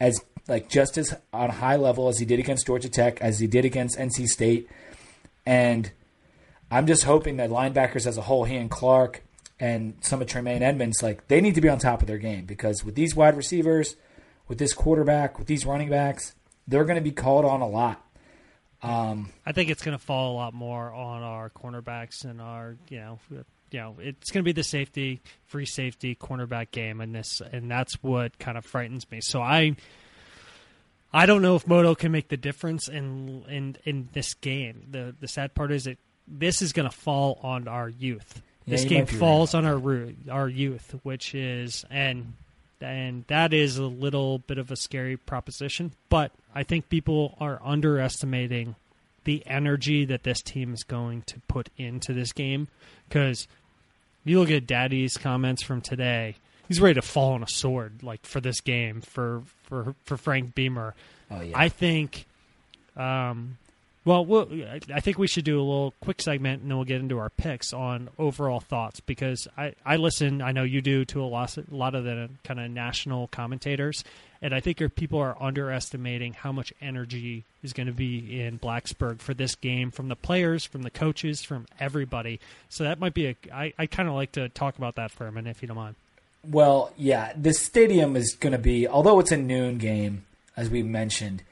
as like just as on high level as he did against Georgia Tech, as he did against NC State. And I'm just hoping that linebackers as a whole, he and Clark and some of Tremaine Edmunds, like they need to be on top of their game because with these wide receivers, with this quarterback, with these running backs, they're going to be called on a lot. Um, I think it's going to fall a lot more on our cornerbacks and our, you know, you know, it's going to be the safety, free safety, cornerback game, and this, and that's what kind of frightens me. So I, I don't know if Moto can make the difference in in in this game. the The sad part is that this is going to fall on our youth. This you game right falls on our our youth, which is and and that is a little bit of a scary proposition. But I think people are underestimating the energy that this team is going to put into this game because you look at Dadi's comments from today. He's ready to fall on a sword, like for this game for for for Frank Beamer. oh yeah, I think, um, well, we'll, I- think we should do a little quick segment, and then we'll get into our picks on overall thoughts because I, I listen. I know you do to a lot, a lot of the kind of national commentators, and I think people are underestimating how much energy is going to be in Blacksburg for this game from the players, from the coaches, from everybody. So that might be a. I, I kind of like to talk about that for a minute, if you don't mind. Well, yeah, the stadium is going to be, although it's a noon game, as we mentioned,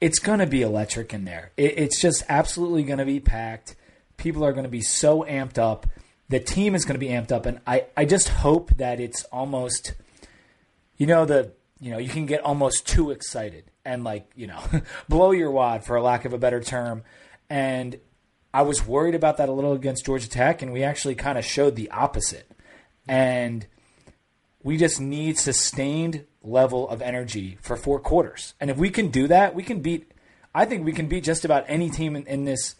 it's going to be electric in there. It, it's just absolutely going to be packed. People are going to be so amped up. The team is going to be amped up, and I, I just hope that it's almost, you know, the you know you can get almost too excited and like you know (laughs) blow your wad for a lack of a better term. And I was worried about that a little against Georgia Tech, and we actually kind of showed the opposite. And we just need sustained level of energy for four quarters. And if we can do that, we can beat. I think we can beat just about any team in, in this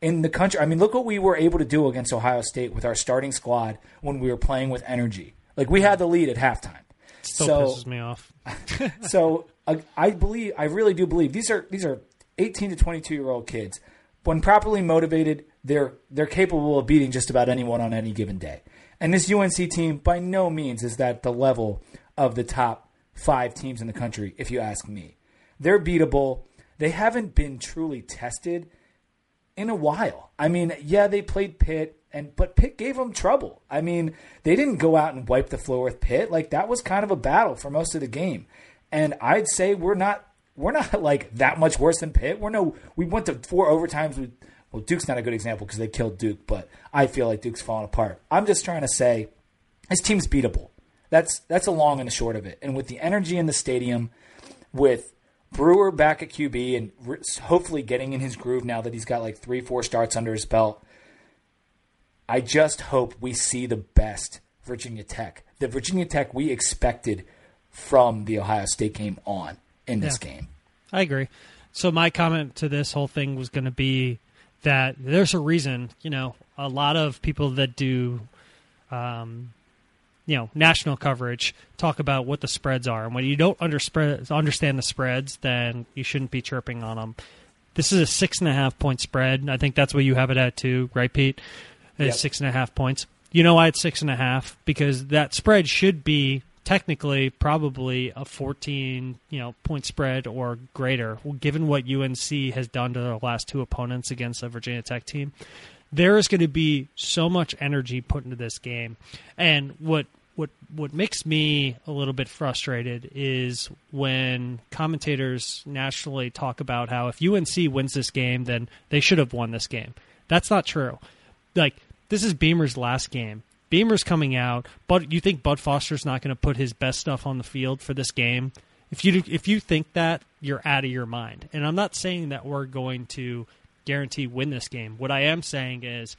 in the country. I mean, look what we were able to do against Ohio State with our starting squad when we were playing with energy. Like we had the lead at halftime. Still so, pisses me off. (laughs) so uh, I believe, I really do believe these are these are 18 to 22 year old kids. When properly motivated, they're they're capable of beating just about anyone on any given day. And this UNC team, by no means, is that the level of the top five teams in the country. If you ask me, they're beatable. They haven't been truly tested in a while. I mean, yeah, they played Pitt, and but Pitt gave them trouble. I mean, they didn't go out and wipe the floor with Pitt. Like that was kind of a battle for most of the game. And I'd say we're not we're not (laughs) like that much worse than Pitt. We're no we went to four overtimes with well Duke's not a good example because they killed Duke, but I feel like Duke's falling apart. I'm just trying to say this team's beatable. That's that's a long and a short of it. And with the energy in the stadium, with Brewer back at QB and re- hopefully getting in his groove now that he's got like three, four starts under his belt. I just hope we see the best Virginia Tech, the Virginia Tech we expected from the Ohio State game on in this Yeah. game. I agree. So my comment to this whole thing was going to be that there's a reason, you know, a lot of people that do, um, you know, national coverage talk about what the spreads are, and when you don't understand the spreads, then you shouldn't be chirping on them. This is a six and a half point spread. I think that's what you have it at too, right, Pete? Yep. six and a half points. You know why it's six and a half? Because that spread should be technically probably a 14 you know point spread or greater given what UNC has done to their last two opponents against the Virginia Tech team there is going to be so much energy put into this game and what what what makes me a little bit frustrated is when commentators nationally talk about how if UNC wins this game, then they should have won this game. That's not true. Like this is Beamer's last game. Beamer's coming out, but you think Bud Foster's not going to put his best stuff on the field for this game? If you if you think that, you're out of your mind. And I'm not saying that we're going to guarantee win this game. What I am saying is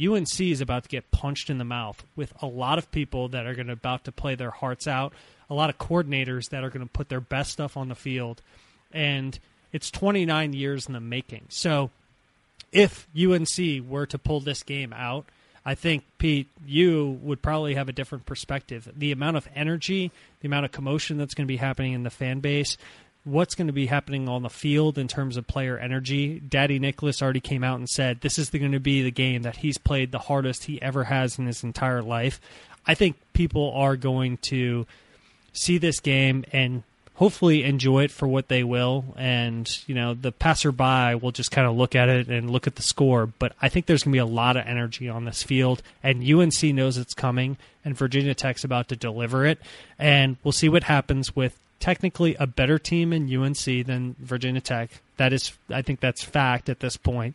UNC is about to get punched in the mouth with a lot of people that are going to about to play their hearts out, a lot of coordinators that are going to put their best stuff on the field, and it's 29 years in the making. So, if UNC were to pull this game out, I think Pete, you would probably have a different perspective. The amount of energy, the amount of commotion that's going to be happening in the fan base, what's going to be happening on the field in terms of player energy. Dadi Nicholas already came out and said this is going to be the game that he's played the hardest he ever has in his entire life. I think people are going to see this game and hopefully enjoy it for what they will and you know the passerby will just kind of look at it and look at the score but i think there's going to be a lot of energy on this field and unc knows it's coming and virginia tech's about to deliver it and we'll see what happens with technically a better team in UNC than Virginia Tech. That is, I think that's fact at this point.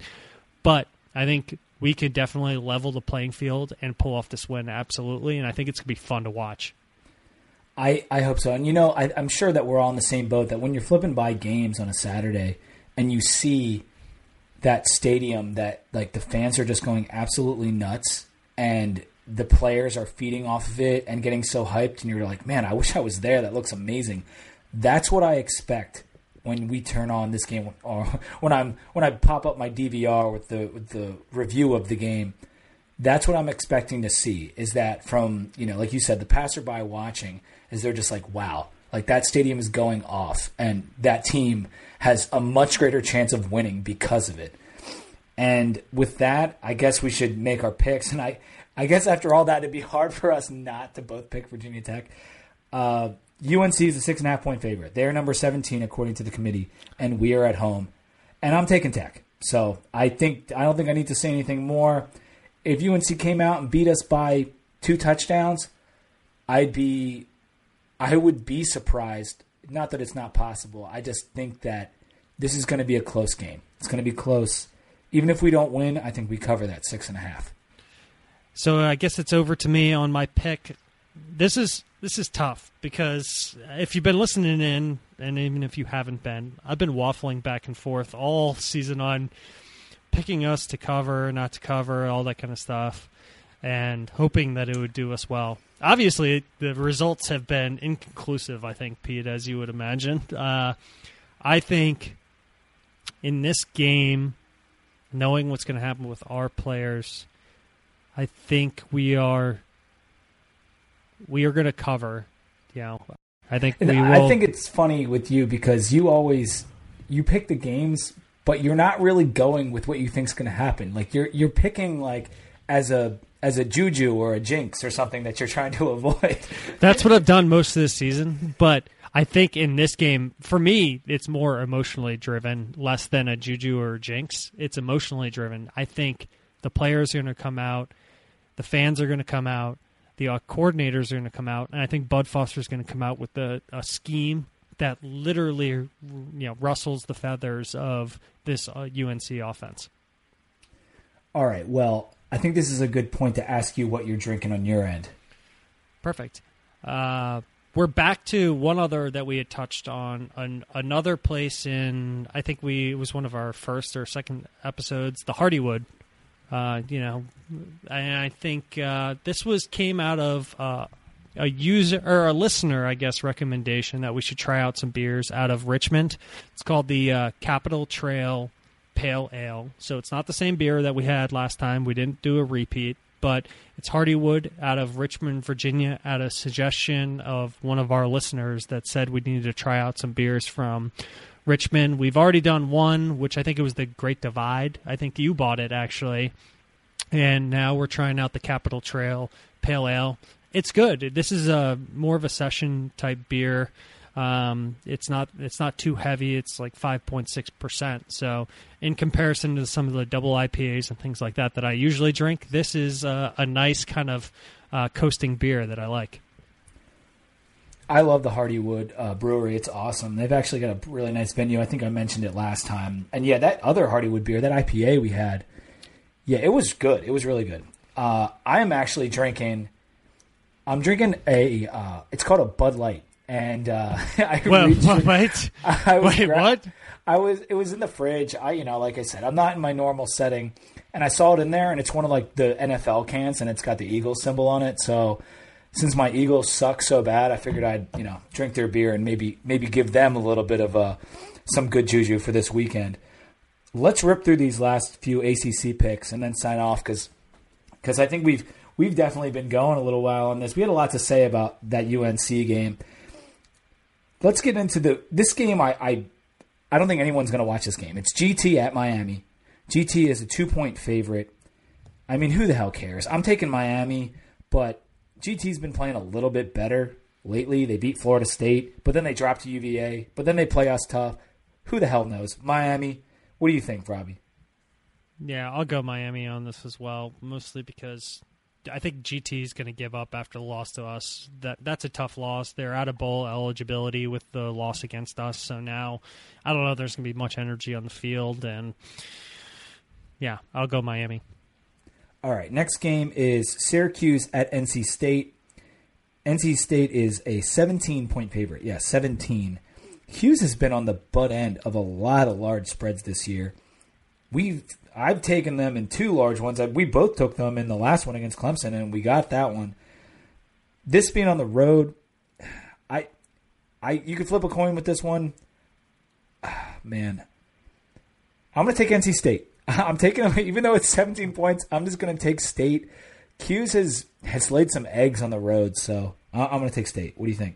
But I think we could definitely level the playing field and pull off this win absolutely, and I think it's gonna be fun to watch. I, I hope so. And you know, I, I'm sure that we're all in the same boat that when you're flipping by games on a Saturday and you see that stadium that like the fans are just going absolutely nuts and the players are feeding off of it and getting so hyped, and you're like, man, I wish I was there. That looks amazing. That's what I expect when we turn on this game, (laughs) or when I'm when I pop up my DVR with the with the review of the game. That's what I'm expecting to see. Is that from you know, like you said, the passerby watching is they're just like, wow, like that stadium is going off, and that team has a much greater chance of winning because of it. And with that, I guess we should make our picks. And I, I guess after all that, it'd be (laughs) hard for us not to both pick Virginia Tech. Uh, UNC is a six and a half point favorite. They're number 17 according to the committee, and we are at home. And I'm taking Tech. So I think I don't think I need to say anything more. If UNC came out and beat us by two touchdowns, I'd be I would be surprised. Not that it's not possible. I just think that this is going to be a close game. It's going to be close. Even if we don't win, I think we cover that six and a half. So I guess it's over to me on my pick. This is this is tough because if you've been listening in, and even if you haven't been, I've been waffling back and forth all season on picking us to cover, not to cover, all that kind of stuff, and hoping that it would do us well. Obviously, the results have been inconclusive. I think, Pete, as you would imagine. Uh, I think in this game, knowing what's going to happen with our players I think we are we are going to cover. You know, I think we will. I think it's funny with you because you always you pick the games, but you're not really going with what you think's going to happen. Like you're you're picking like as a as a juju or a jinx or something that you're trying to (laughs) avoid. That's what I've done most of this season, but I think in this game, for me, it's more emotionally driven, less than a juju or a jinx. It's emotionally driven. I think the players are going to come out the fans are going to come out. The uh, coordinators are going to come out, and I think Bud Foster is going to come out with a, a, scheme that literally, you know, rustles the feathers of this uh, UNC offense. All right. Well, I think this is a good point to ask you what you're drinking on your end. Perfect. Uh, we're back to one other that we had touched on an, another place in I think we it was one of our first or second episodes, the Hardywood uh, you know, and I think uh, this was came out of uh, a user or a listener, I guess, recommendation that we should try out some beers out of Richmond. It's called the uh, Capital Trail Pale Ale. So it's not the same beer that we had last time. We didn't do a repeat, but it's Hardywood out of Richmond, Virginia, at a suggestion of one of our listeners that said we needed to try out some beers from Richmond. We've already done one, which I think it was the Great Divide. I think you bought it actually, and now we're trying out the Capital Trail Pale Ale. It's good. This is a more of a session type beer. Um, it's not it's not too heavy. It's like five point six percent. So in comparison to some of the double IPAs and things like that that I usually drink, this is uh, a nice kind of uh, coasting beer that I like. I love the Hardywood uh, Brewery. It's awesome. They've actually got a really nice venue. I think I mentioned it last time. And yeah, that other Hardywood beer, that IPA we had, yeah, it was good. It was really good. Uh, I am actually drinking. I'm drinking a. Uh, it's called a Bud Light, and uh, (laughs) I Well, reached- (laughs) wait, (laughs) I was wait, gra- what? I was. It was in the fridge. I, you know, like I said, I'm not in my normal setting, and I saw it in there, and it's one of like the NFL cans, and it's got the Eagles symbol on it. So, since my Eagles suck so bad, I figured I'd you know drink their beer and maybe maybe give them a little bit of uh, some good juju for this weekend. Let's rip through these last few ACC picks and then sign off because because I think we've we've definitely been going a little while on this. We had a lot to say about that UNC game. Let's get into the this game. I I, I don't think anyone's going to watch this game. It's GT at Miami. GT is a two point favorite. I mean, who the hell cares? I'm taking Miami, but GT's been playing a little bit better lately. They beat Florida State, but then they dropped to UVA, but then they play us tough. Who the hell knows? Miami. What do you think, Robbie? Yeah, I'll go Miami on this as well, mostly because I think GT is going to give up after the loss to us. That that's a tough loss. They're out of bowl eligibility with the loss against us, so now I don't know. There's going to be much energy on the field, and yeah, I'll go Miami. All right, next game is Syracuse at NC State. NC State is a 17 point favorite. Yeah, 17. Cuse has been on the butt end of a lot of large spreads this year. We've I've taken them in two large ones. We both took them in the last one against Clemson, and we got that one. This being on the road, I, I you could flip a coin with this one. Ah, man, I'm going to take NC State. (laughs) I'm taking them, even though it's 17 points. I'm just going to take State. Cuse has has laid some eggs on the road, so I- I'm going to take State. What do you think?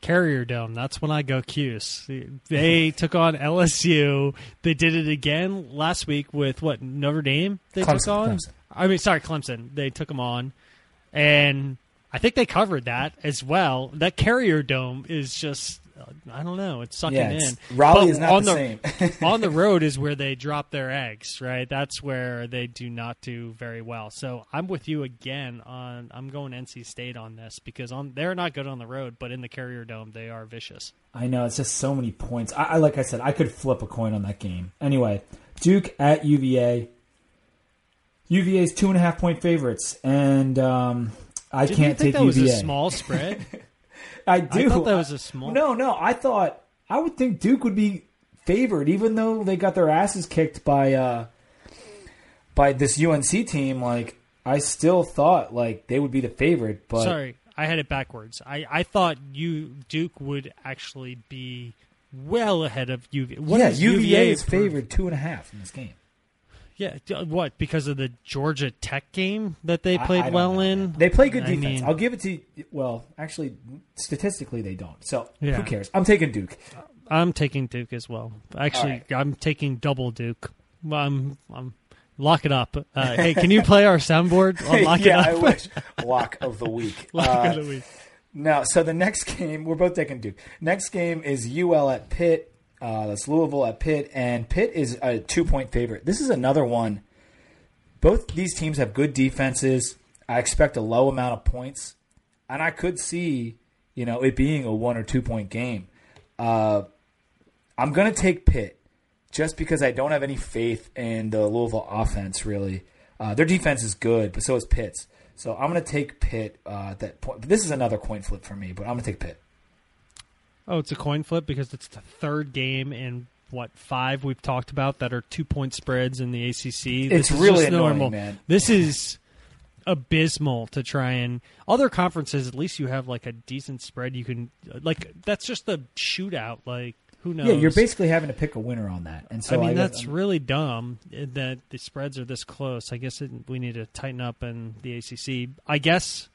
Carrier Dome. That's when I go Cuse. They (laughs) took on LSU. They did it again last week with what Notre Dame. They took Clemson, on. Clemson. I mean, sorry, Clemson. They took them on, and I think they covered that as well. That Carrier Dome is just. Uh, I don't know. It's sucking Yeah, it's- in. Raleigh But is not on the the (laughs) on the road is where they drop their eggs, right? That's where they do not do very well. So I'm with you again on. I'm going NC State on this because on they're not good on the road, but in the Carrier Dome they are vicious. I know it's just so many points. I, I like I said, I could flip a coin on that game. Anyway, Duke at UVA. UVA's two and a half point favorites, and um, I Didn't can't think take that was UVA. a small (laughs) spread? I do. thought that was a small- No, no. I thought I would think Duke would be favored, even though they got their asses kicked by uh, by this UNC team. Like I still thought like they would be the favorite, but Sorry, I had it backwards. I, I thought you Duke would actually be well ahead of UVA. What yeah, is UVA is favored two and a half in this game. Yeah, what because of the Georgia Tech game that they played I don't well know, in? They play good I defense. mean- I'll give it to. you. Well, actually, statistically, they don't. So Yeah. who cares? I'm taking Duke. I'm taking Duke as well. Actually, I'm taking double Duke. I'm I'm lock it up. Uh, hey, can you play our soundboard? (laughs) I'll lock yeah, I (laughs) wish. Lock of the week. (laughs) Lock Uh, of the week. No, so the next game, we're both taking Duke. Next game is UL at Pitt. Uh, that's Louisville at Pitt, and Pitt is a two point favorite. This is another one. Both these teams have good defenses. I expect a low amount of points, and I could see, you know, it being a one or two point game. Uh, I'm going to take Pitt just because I don't have any faith in the Louisville offense. Really, uh, their defense is good, but so is Pitt's. So I'm going to take Pitt uh, at that point. This is another coin flip for me, but I'm going to take Pitt. Oh, it's a coin flip because it's the third game in what five we've talked about that are two point spreads in the ACC. It's This is really annoying, normal. man. This is abysmal to try and other conferences. At least you have like a decent spread. You can like that's just a shootout. Like who knows? Yeah, you're basically having to pick a winner on that, and so I mean, got- that's really dumb eh, that the spreads are this close. I guess it, we need to tighten up in the ACC. I guess.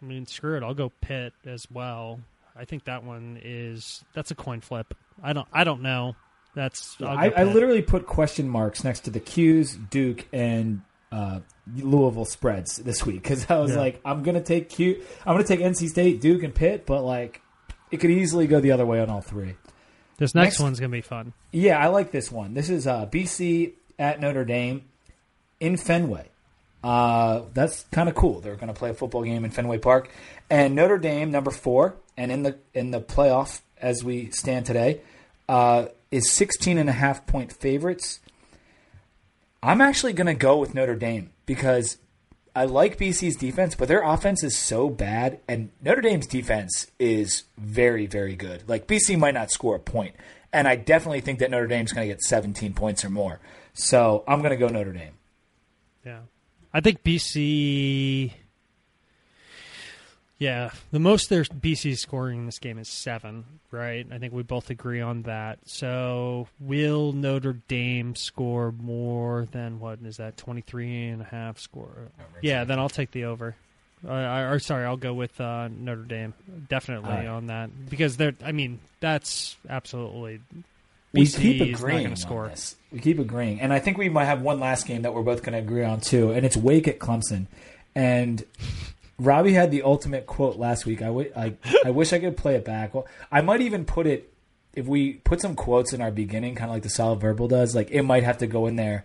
I mean, screw it. I'll go Pitt as well. I think that one is that's a coin flip. I don't. I don't know. That's. I, I literally put question marks next to the Cuse, Duke, and uh, Louisville spreads this week because I was Yeah. like, I'm gonna take Q, I'm gonna take NC State, Duke, and Pitt, but like, it could easily go the other way on all three. This next, Next- one's gonna be fun. Yeah, I like this one. This is uh, BC at Notre Dame in Fenway. Uh, that's kind of cool. They're going to play a football game in Fenway Park, and Notre Dame, number four, and in the in the playoff as we stand today, uh, is 16 and a half point favorites. I'm actually going to go with Notre Dame because I like BC's defense, but their offense is so bad, and Notre Dame's defense is very, very good. Like BC might not score a point, and I definitely think that Notre Dame's going to get 17 points or more. So I'm going to go Notre Dame. Yeah, I think BC. Yeah, the most their BC scoring in this game is seven, right? I think we both agree on that. So, will Notre Dame score more than what is that 23 and a half score? Yeah, then I'll take the over. Uh, I, or sorry, I'll go with uh, Notre Dame definitely right. on that because they're. I mean, that's absolutely. We keep agreeing score. this. We keep agreeing, and I think we might have one last game that we're both going to agree on too, and it's Wake at Clemson. And Robbie had the ultimate quote last week. I wi- I, I wish I could play it back. Well, I might even put it if we put some quotes in our beginning, kind of like the solid verbal does. Like it might have to go in there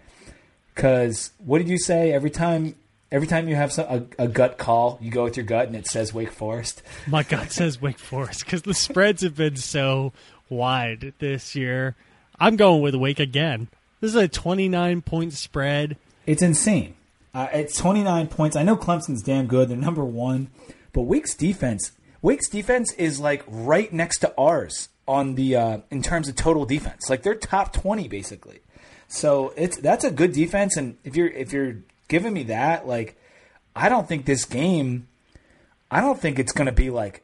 because what did you say? Every time, every time you have some, a, a gut call, you go with your gut, and it says Wake Forest. My gut says Wake Forest because the spreads have been so wide this year. I'm going with Wake again. This is a 29 point spread. It's insane. Uh, it's 29 points. I know Clemson's damn good. They're number one. But Wake's defense, Wake's defense is like right next to ours on the uh, in terms of total defense. Like they're top 20 basically. So it's that's a good defense. And if you're if you're giving me that, like I don't think this game. I don't think it's going to be like.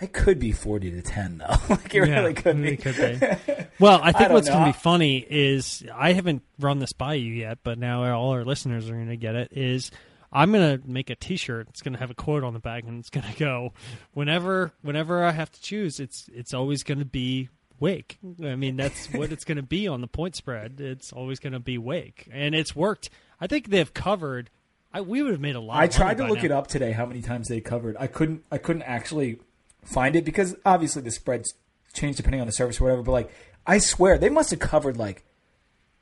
It could be 40 to 10 though. (laughs) like it really could be. could be. (laughs) Well, I think don't what's going to be funny is I haven't run this by you yet, but now all our listeners are going to get it. Is I'm going to make a T-shirt. It's going to have a quote on the back, and it's going (laughs) to go, "Whenever, whenever I have to choose, it's it's always going to be Wake." I mean, that's what it's going to be on the point spread. It's always going to be Wake, and it's worked. I think they've covered. I, we would have made a lot. I tried to look now. it up today how many times they covered. I couldn't I couldn't actually find it because obviously the spreads change depending on the service or whatever, but like I swear they must have covered like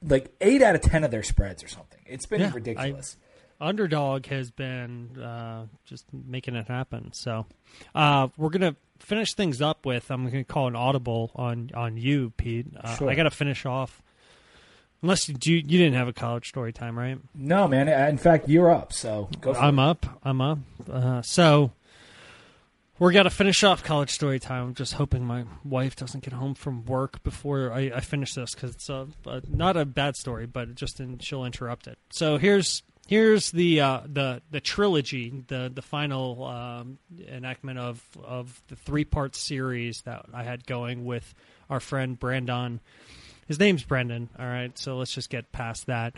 like 8 out of 10 of their spreads or something. It's been Yeah, I- ridiculous. underdog has been uh, just making it happen. So uh, we're gonna finish things up with. I'm gonna call an audible on on you, Pete. Uh, Sure. I got to finish off. Unless you, you you didn't have a college story time, right? no, man. In fact, you're up, so go for I'm it. up. I'm up. Uh, so we're gonna finish off college story time. I'm just hoping my wife doesn't get home from work before I, I finish this because it's a, a, not a bad story, but just in, she'll interrupt it. So here's here's the uh, the the trilogy, the the final um, enactment of of the three part series that I had going with our friend Brandon. His name's Brendan. All right, so let's just get past that.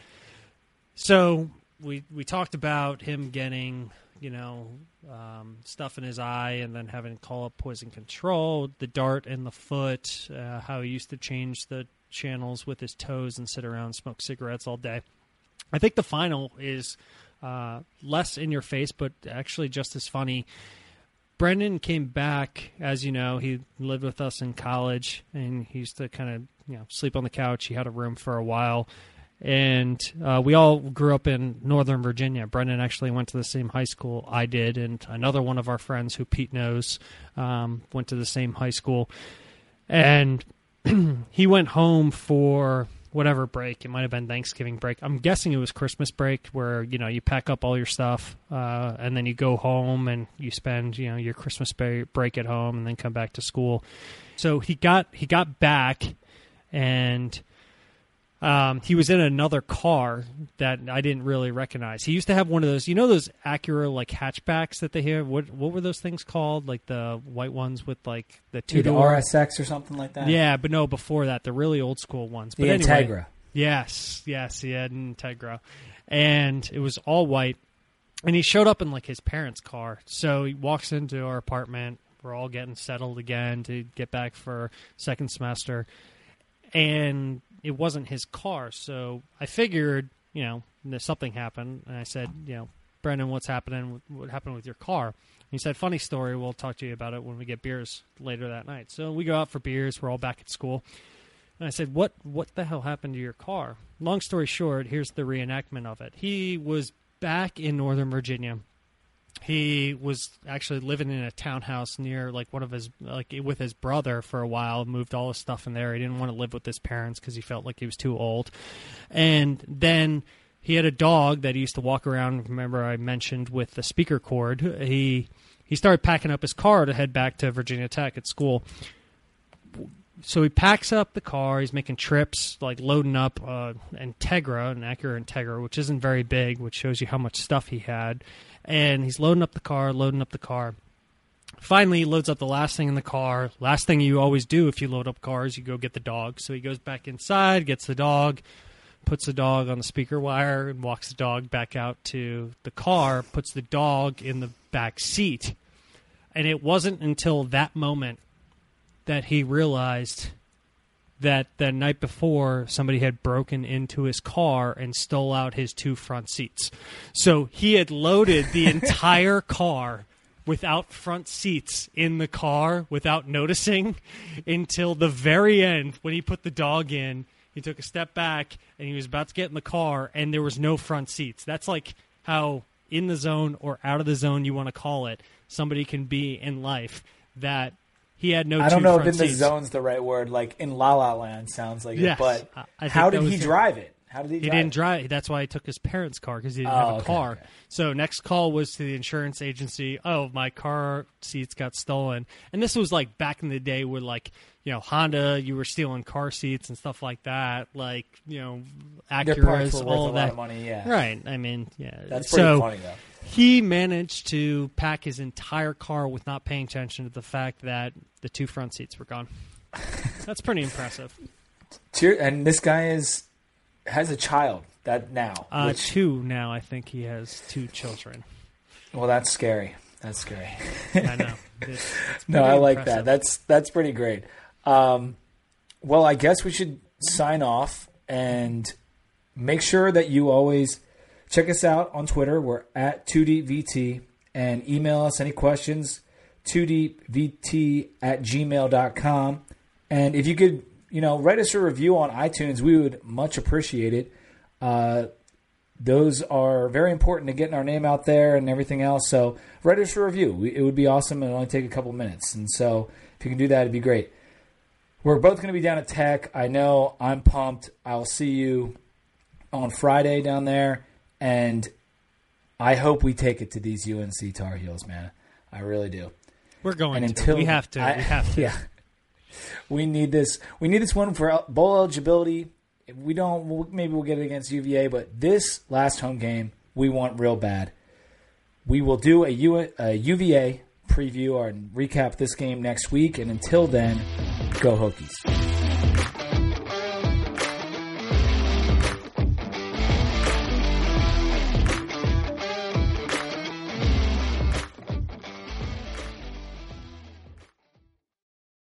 So we we talked about him getting you know um, stuff in his eye and then having to call up poison control, the dart in the foot, uh, how he used to change the channels with his toes and sit around smoke cigarettes all day. I think the final is uh, less in your face, but actually just as funny. Brendan came back, as you know, he lived with us in college, and he used to kind of you know sleep on the couch. He had a room for a while, and uh, we all grew up in Northern Virginia. Brendan actually went to the same high school I did, and another one of our friends who Pete knows um, went to the same high school, and (clears throat) he went home for whatever break. It might have been Thanksgiving break. I'm guessing it was Christmas break, where you know you pack up all your stuff uh, and then you go home and you spend you know your Christmas break at home and then come back to school. So he got he got back and. Um, he was in another car that I didn't really recognize. He used to have one of those, you know, those Acura like hatchbacks that they have. What what were those things called? Like the white ones with like the two door. RSX or something like that. Yeah, but no, before that, the really old school ones. But the anyway, Integra. Yes, yes, he had an Integra, and it was all white. And he showed up in like his parents' car. So he walks into our apartment. We're all getting settled again to get back for second semester, and it wasn't his car. So I figured, you know, something happened, and I said, you know, Brendan, what's happening? What happened with your car? And he said, "Funny story. We'll talk to you about it when we get beers later that night." So we go out for beers. We're all back at school, and I said, "What? What the hell happened to your car?" Long story short, here's the reenactment of it. He was back in Northern Virginia. He was actually living in a townhouse near like one of his like with his brother for a while. Moved all his stuff in there. He didn't want to live with his parents because he felt like he was too old. And then he had a dog that he used to walk around. Remember, I mentioned with the speaker cord. He he started packing up his car to head back to Virginia Tech at school. So he packs up the car. He's making trips, like loading up uh, Integra, an Acura Integra, which isn't very big, which shows you how much stuff he had. And he's loading up the car, loading up the car. Finally, he loads up the last thing in the car. Last thing you always do if you load up cars, you go get the dog. So he goes back inside, gets the dog, puts the dog on the speaker wire and walks the dog back out to the car, puts the dog in the back seat. And it wasn't until that moment that he realized that the night before somebody had broken into his car and stole out his two front seats. So he had loaded the (laughs) entire car without front seats in the car without noticing until the very end when he put the dog in he took a step back and he was about to get in the car, and there was no front seats. That's like how in the zone or out of the zone you want to call it, somebody can be in life that he had no. I don't know if in the zone's the right word. Like in La La Land sounds like yes, it, but how did he drive it? How did he? He drive didn't drive. That's why he took his parents' car because he didn't Oh, have a oh, okay, car. okay. So next call was to the insurance agency. Oh, my car seats got stolen, and this was like back in the day where like you know Honda, you were stealing car seats and stuff like that. Like you know Acura's, all a of lot that. of money. Yeah, Right. I mean, yeah. That's pretty so funny though. he managed to pack his entire car with not paying attention to the fact that the two front seats were gone. (laughs) That's pretty impressive. And this guy is has a child that now. Uh, which, two now. I think he has two children. well, that's scary. That's scary. I know. (laughs) It's, it's No, I like impressive. that. That's that's pretty great. Um, well, I guess we should sign off and make sure that you always check us out on Twitter. We're at 2DVT and email us any questions 2DVT at gmail.com. And if you could, you know, write us a review on iTunes, we would much appreciate it. Uh, those are very important to getting our name out there and everything else. So write us a review. We, it would be awesome. It'll only take a couple minutes. And so if you can do that, it'd be great. We're both going to be down at Tech. I know. I'm pumped. I'll see you on Friday down there. And I hope we take it to these UNC Tar Heels, man. I really do. We're going And to. until we have to. I- we have to. (laughs) Yeah. We need this. We need this one for bowl eligibility. We don't, maybe we'll get it against UVA. But this last home game, we want real bad. We will do a, U, a UVA preview or recap this game next week. And until then, go Hokies.